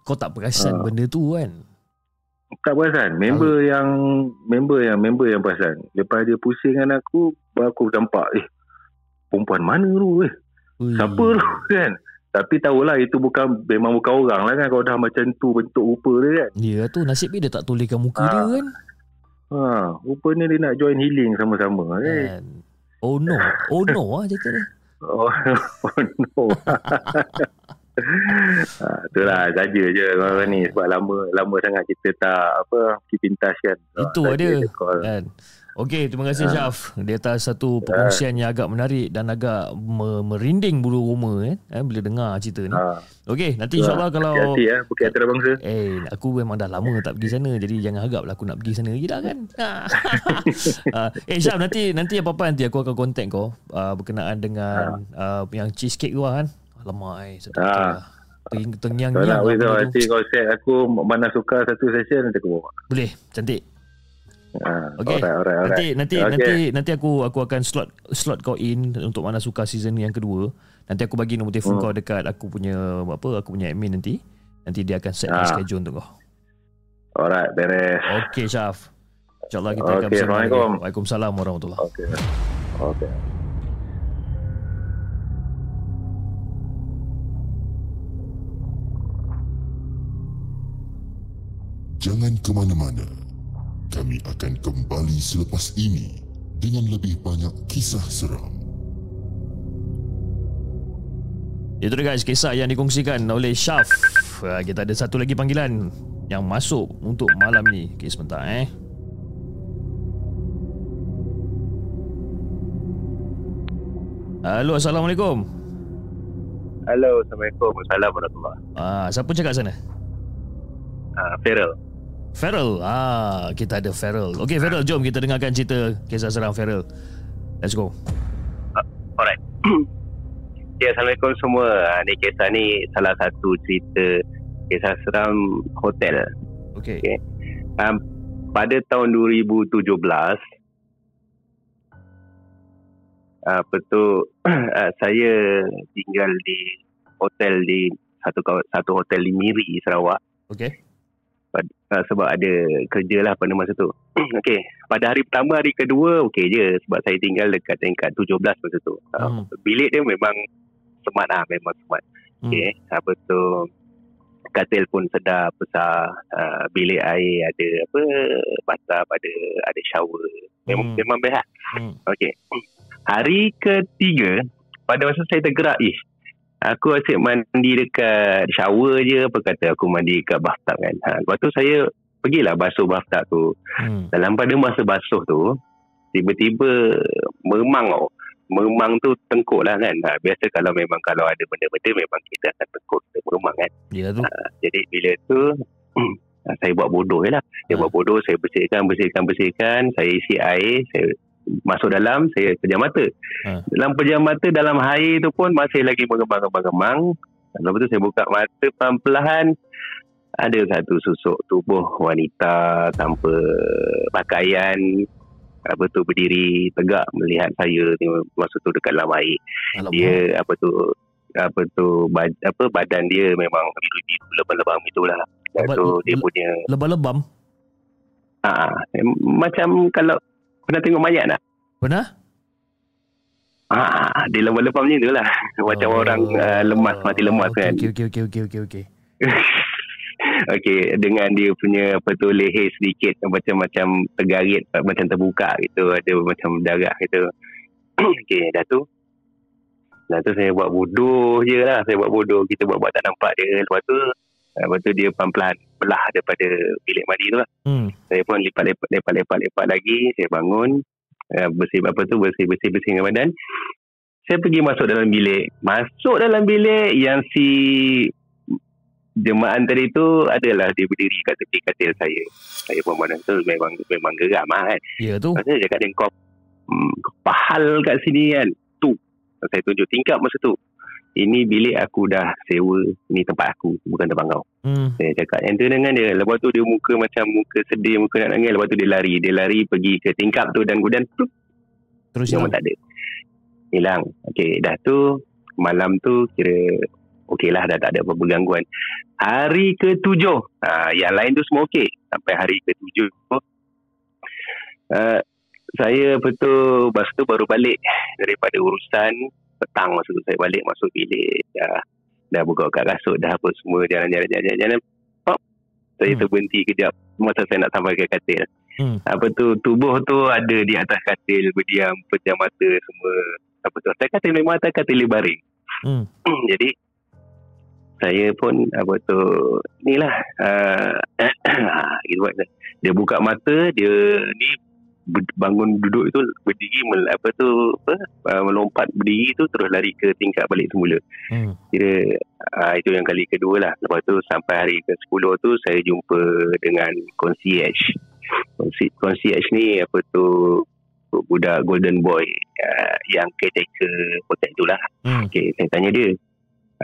kau tak perasan Ah. benda tu kan. tak perasan. Member yang member yang member yang perasan. Lepas dia pusing dengan aku, aku nampak, eh, perempuan mana tu? Eh, Ui. siapa tu? Kan? Tapi tahulah itu bukan memang bukan orang lah kan kalau dah macam tu bentuk rupa dia kan. Dia tu nasib dia tak tolehkan muka dia Ah. kan. Ha, rupanya dia nak join healing sama-sama. Eh. kan. Oh no. Oh no ah cerita dia. Oh, [LAUGHS] oh no. [LAUGHS] ha, itulah saja je orang ni sebab lama lama sangat kita tak apa keep in touch kan. Itu Ah, ada. Kan. Okey, terima kasih Ah. Syaf. Di atas satu perkongsian yang agak menarik dan agak me- merinding bulu roma eh, eh bila dengar cerita ni. Ha, Okey, nanti insyaAllah kalau hati-hati ya, Bukit Antarabangsa. Eh, aku memang dah lama tak pergi sana Jadi jangan harap lah aku nak pergi sana je dah kan uh, [LAUGHS] Eh Syaf, nanti nanti apa-apa nanti aku akan contact kau uh, Berkenaan dengan uh, yang cheesecake tu lah kan Alamak eh, ha. Teng- Tengyang Kalau nak yang beritahu nanti kau set aku mana suka satu session nanti aku bawa. Boleh, cantik Ha, Okey. Alright, alright, alright. Nanti nanti Okey. nanti nanti aku aku akan slot slot kau in untuk mana suka season yang kedua. Nanti aku bagi nombor telefon Hmm. kau dekat aku punya apa aku punya admin nanti. Nanti dia akan set Ah. schedule untuk kau. Alright, beres. Okey Syaf. InsyaAllah kita akan Okey, bersama lagi. Assalamualaikum. Waalaikumsalam warahmatullahi Okey. Okey. Jangan ke mana-mana. Kami akan kembali selepas ini dengan lebih banyak kisah seram. Itu dia guys kisah yang dikongsikan oleh Syaf. Ah, Kita ada satu lagi panggilan yang masuk untuk malam ni. Okey sebentar eh. Halo Assalamualaikum. Halo, Assalamualaikum. Assalamualaikum warahmatullahi Ah, siapa cakap sana? uh, Feral. Feral. Ah, kita ada Feral. Okey Feral, jom kita dengarkan cerita kisah seram Feral. Let's go. Alright. [CLEARS THROAT] ya, Assalamualaikum semua. Ah, Ni kisah ni salah satu cerita kisah seram hotel. Okey. Okey. Um, pada tahun 2017 apa tu uh, [CLEARS THROAT] saya tinggal di hotel di satu satu hotel di Miri Sarawak Okey. Uh, sebab ada kerja lah pada masa tu. Okey, pada hari pertama hari kedua okey je sebab saya tinggal dekat tingkat 17 masa tu. Uh, Hmm. Bilik dia memang smart lah, memang smart. Hmm. Okey, apa tu katil pun sedap besar uh, bilik air ada apa bathtub ada ada shower memang Hmm. memang best lah Hmm. okey hari ketiga pada masa saya tergerak ish aku asyik mandi dekat shower je apa kata aku mandi dekat bathtub kan ha, lepas tu saya pergilah basuh bathtub tu Hmm. dalam pada masa basuh tu tiba-tiba memang tau memang tu tengkuk lah kan ha, biasa kalau memang kalau ada benda-benda memang kita akan tengkuk kita memang kan Ya tu. jadi bila tu [CLEARS THROAT] saya buat bodoh je lah. Saya Ha. buat bodoh, saya bersihkan, bersihkan, bersihkan. Saya isi air, saya masuk dalam, saya pejam mata. Ha. Dalam pejam mata, dalam air tu pun masih lagi mengembang-kembang. Lepas tu saya buka mata pelan-pelan. Ada satu susuk tubuh wanita tanpa pakaian. Apa tu berdiri tegak melihat saya ni masa tu dekat dalam air Alamak. dia apa tu apa tu bad, apa badan dia memang biru-biru lebam-lebam itulah. Lebat- tu dia punya Lebam-lebam. ah macam kalau pernah tengok mayat tak? Pernah? Ah dia lebam-lebam macam itulah. macam Oh. orang uh, lemas mati lemas Okey, kan. Okey okey okey okey okey okey. [LAUGHS] Okey dengan dia punya apa tu leher sedikit macam-macam tergarit macam terbuka gitu ada macam darah gitu. [CLEARS THROAT] Okey dah tu Dah tu saya buat bodoh je lah Saya buat bodoh Kita buat-buat tak nampak dia Lepas tu Lepas tu dia pelan-pelan Belah daripada bilik mandi tu lah Hmm. Saya pun lipat lagi Saya bangun uh, Bersih apa tu Bersih-bersih Bersihkan badan Saya pergi masuk dalam bilik Masuk dalam bilik Yang si Jemaah tadi tu Adalah dia berdiri kat tepi katil saya Saya pun mana tu Memang memang geram lah kan Ya tu. Lepas tu dia cakap dia kau, hmm, kau pahal kat sini kan. Tu. Saya tunjuk tingkap masa tu. Ini bilik aku dah sewa. Ini tempat aku. Bukan tempat kau. Hmm. Saya cakap yang tu dengan dia. Lepas tu dia muka macam muka sedih. Muka nak nangis. Lepas tu dia lari. Dia lari pergi ke tingkap tu. Dan kemudian plup, Terus hilang. tak ada. Hilang. Okey. Dah tu. Malam tu kira okey lah dah tak ada apa-apa gangguan. Hari ketujuh. Ha, yang lain tu semua okey. Sampai hari ketujuh. Uh, saya betul masa tu baru balik daripada urusan petang masa tu saya balik masuk bilik dah dah buka kat kasut dah apa semua jalan-jalan jalan jalan pop saya Hmm. terberhenti kejap masa saya nak sampai ke katil Hmm. apa tu tubuh tu ada di atas katil berdiam pejam mata semua apa tu atas katil memang atas katil baring Hmm. jadi saya pun apa tu ni lah uh, [CLEARS THROAT] buat dia buka mata dia ni bangun duduk itu berdiri mel, apa tu apa uh, melompat berdiri tu terus lari ke tingkat balik semula Hmm. kira uh, itu yang kali kedua lah lepas tu sampai hari ke-10 tu saya jumpa dengan concierge Conci- concierge ni apa tu budak golden boy uh, yang caretaker hotel tu lah Hmm. Okay, saya tanya dia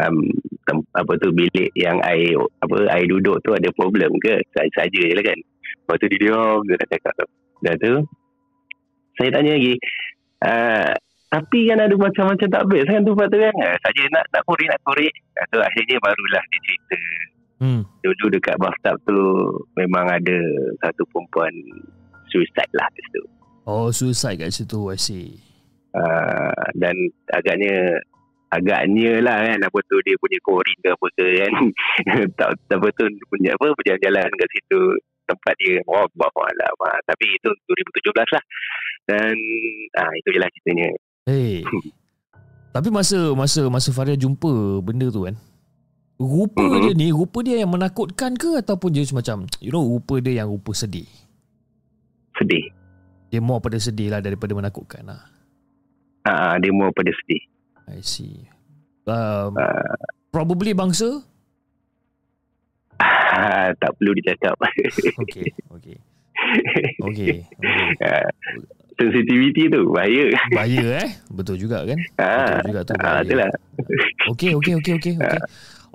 um, tem- apa tu bilik yang air apa air duduk tu ada problem ke? Saya saja je lah kan. Lepas tu dia diam dia tak cakap tu. Dah tu saya tanya lagi uh, tapi kan ada macam-macam tak best kan tempat tu kan. Uh, saja nak nak korek nak korek. Lepas tu akhirnya barulah dia cerita Hmm. dulu dekat bathtub tu memang ada satu perempuan suicide lah kat situ. Oh, suicide kat situ. I see. uh, dan agaknya agaknya lah kan apa tu dia punya korin ke apa ke kan [LAUGHS] tak apa tu punya apa berjalan-jalan kat situ tempat dia oh Allah ah, tapi itu 2017 lah dan ah itu je lah ceritanya Hey. Tapi masa masa masa Faria jumpa benda tu kan. Rupa Mhm. dia ni, rupa dia yang menakutkan ke ataupun dia macam you know rupa dia yang rupa sedih. sedih Dia more pada sedih lah daripada menakutkan lah. ah dia mau pada sedih I see. Um, ah, probably bangsa? Ah, tak perlu dicakap [LAUGHS] Okay, okay. Okay. okay. Ah, sensitivity tu bahaya Bahaya eh. Betul juga kan? ah, Betul juga tu ah, itulah Okey, okey, okey, okey. Okey,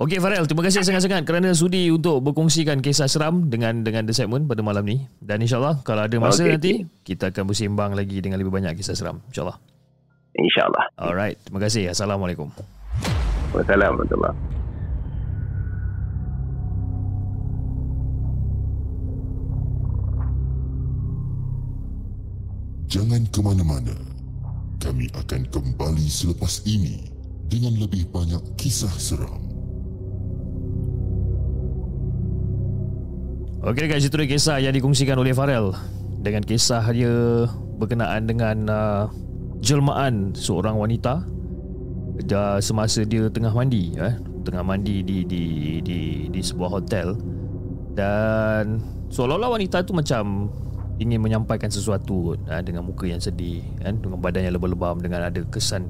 Okey Farel, terima kasih sangat-sangat kerana sudi untuk berkongsikan kisah seram dengan dengan The Segment pada malam ni. Dan insyaAllah kalau ada masa Okey, nanti, kita akan bersembang lagi dengan lebih banyak kisah seram. InsyaAllah. InsyaAllah. Alright, terima kasih. Assalamualaikum. Wassalamualaikum Jangan ke mana-mana. Kami akan kembali selepas ini dengan lebih banyak kisah seram. Okey guys, itu kisah yang dikongsikan oleh Farel dengan kisah dia berkenaan dengan uh, jelmaan seorang wanita dia semasa dia tengah mandi eh tengah mandi di di di di sebuah hotel dan seolah-olah wanita tu macam ingin menyampaikan sesuatu eh, dengan muka yang sedih kan dengan badan yang lebam-lebam dengan ada kesan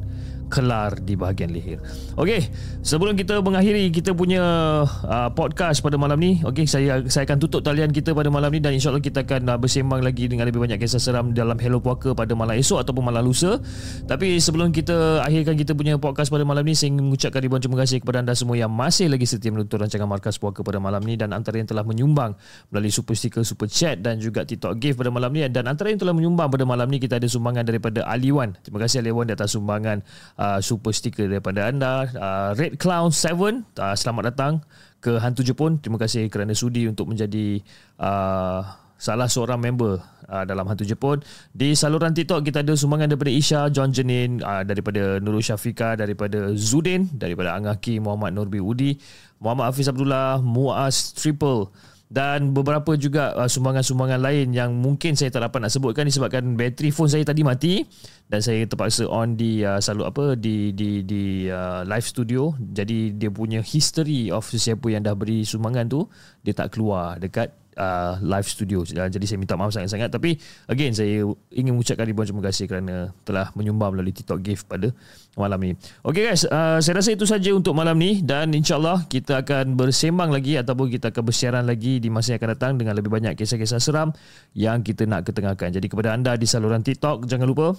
kelar di bahagian leher. Okey, sebelum kita mengakhiri kita punya uh, podcast pada malam ni, okey saya saya akan tutup talian kita pada malam ni dan insya-Allah kita akan uh, bersembang lagi dengan lebih banyak kisah seram dalam Hello Puaka pada malam esok ataupun malam lusa. Tapi sebelum kita akhirkan kita punya podcast pada malam ni, saya ingin mengucapkan ribuan terima kasih kepada anda semua yang masih lagi setia menonton rancangan Markas Puaka pada malam ni dan antara yang telah menyumbang melalui super sticker, super chat dan juga TikTok gift pada malam ni dan antara yang telah menyumbang pada malam ni kita ada sumbangan daripada Aliwan. Terima kasih Aliwan di atas sumbangan uh, super sticker daripada anda. Uh, Red Clown 7 uh, selamat datang ke Hantu Jepun. Terima kasih kerana sudi untuk menjadi uh, salah seorang member uh, dalam Hantu Jepun. Di saluran TikTok kita ada sumbangan daripada Isha John Jenin uh, daripada Nurul Syafika daripada Zudin daripada Angaki Muhammad Nurbi Udi Muhammad Hafiz Abdullah Muaz Triple dan beberapa juga uh, sumbangan-sumbangan lain yang mungkin saya tak dapat nak sebutkan disebabkan bateri phone saya tadi mati dan saya terpaksa on di uh, selalu apa di di di uh, live studio. Jadi dia punya history of sesiapa yang dah beri sumbangan tu dia tak keluar dekat uh, live studio. Jadi saya minta maaf sangat-sangat. Tapi again saya ingin mengucapkan ribuan terima kasih kerana telah menyumbang melalui TikTok gift pada malam ni Okay guys uh, saya rasa itu saja untuk malam ni dan insyaAllah kita akan bersembang lagi ataupun kita akan bersiaran lagi di masa yang akan datang dengan lebih banyak kisah-kisah seram yang kita nak ketengahkan jadi kepada anda di saluran TikTok jangan lupa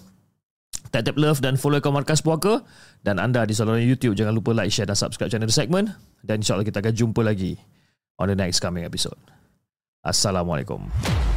tap tap love dan follow akaun Markas Puaka dan anda di saluran YouTube jangan lupa like, share dan subscribe channel The Segment dan insyaAllah kita akan jumpa lagi on the next coming episode. Assalamualaikum.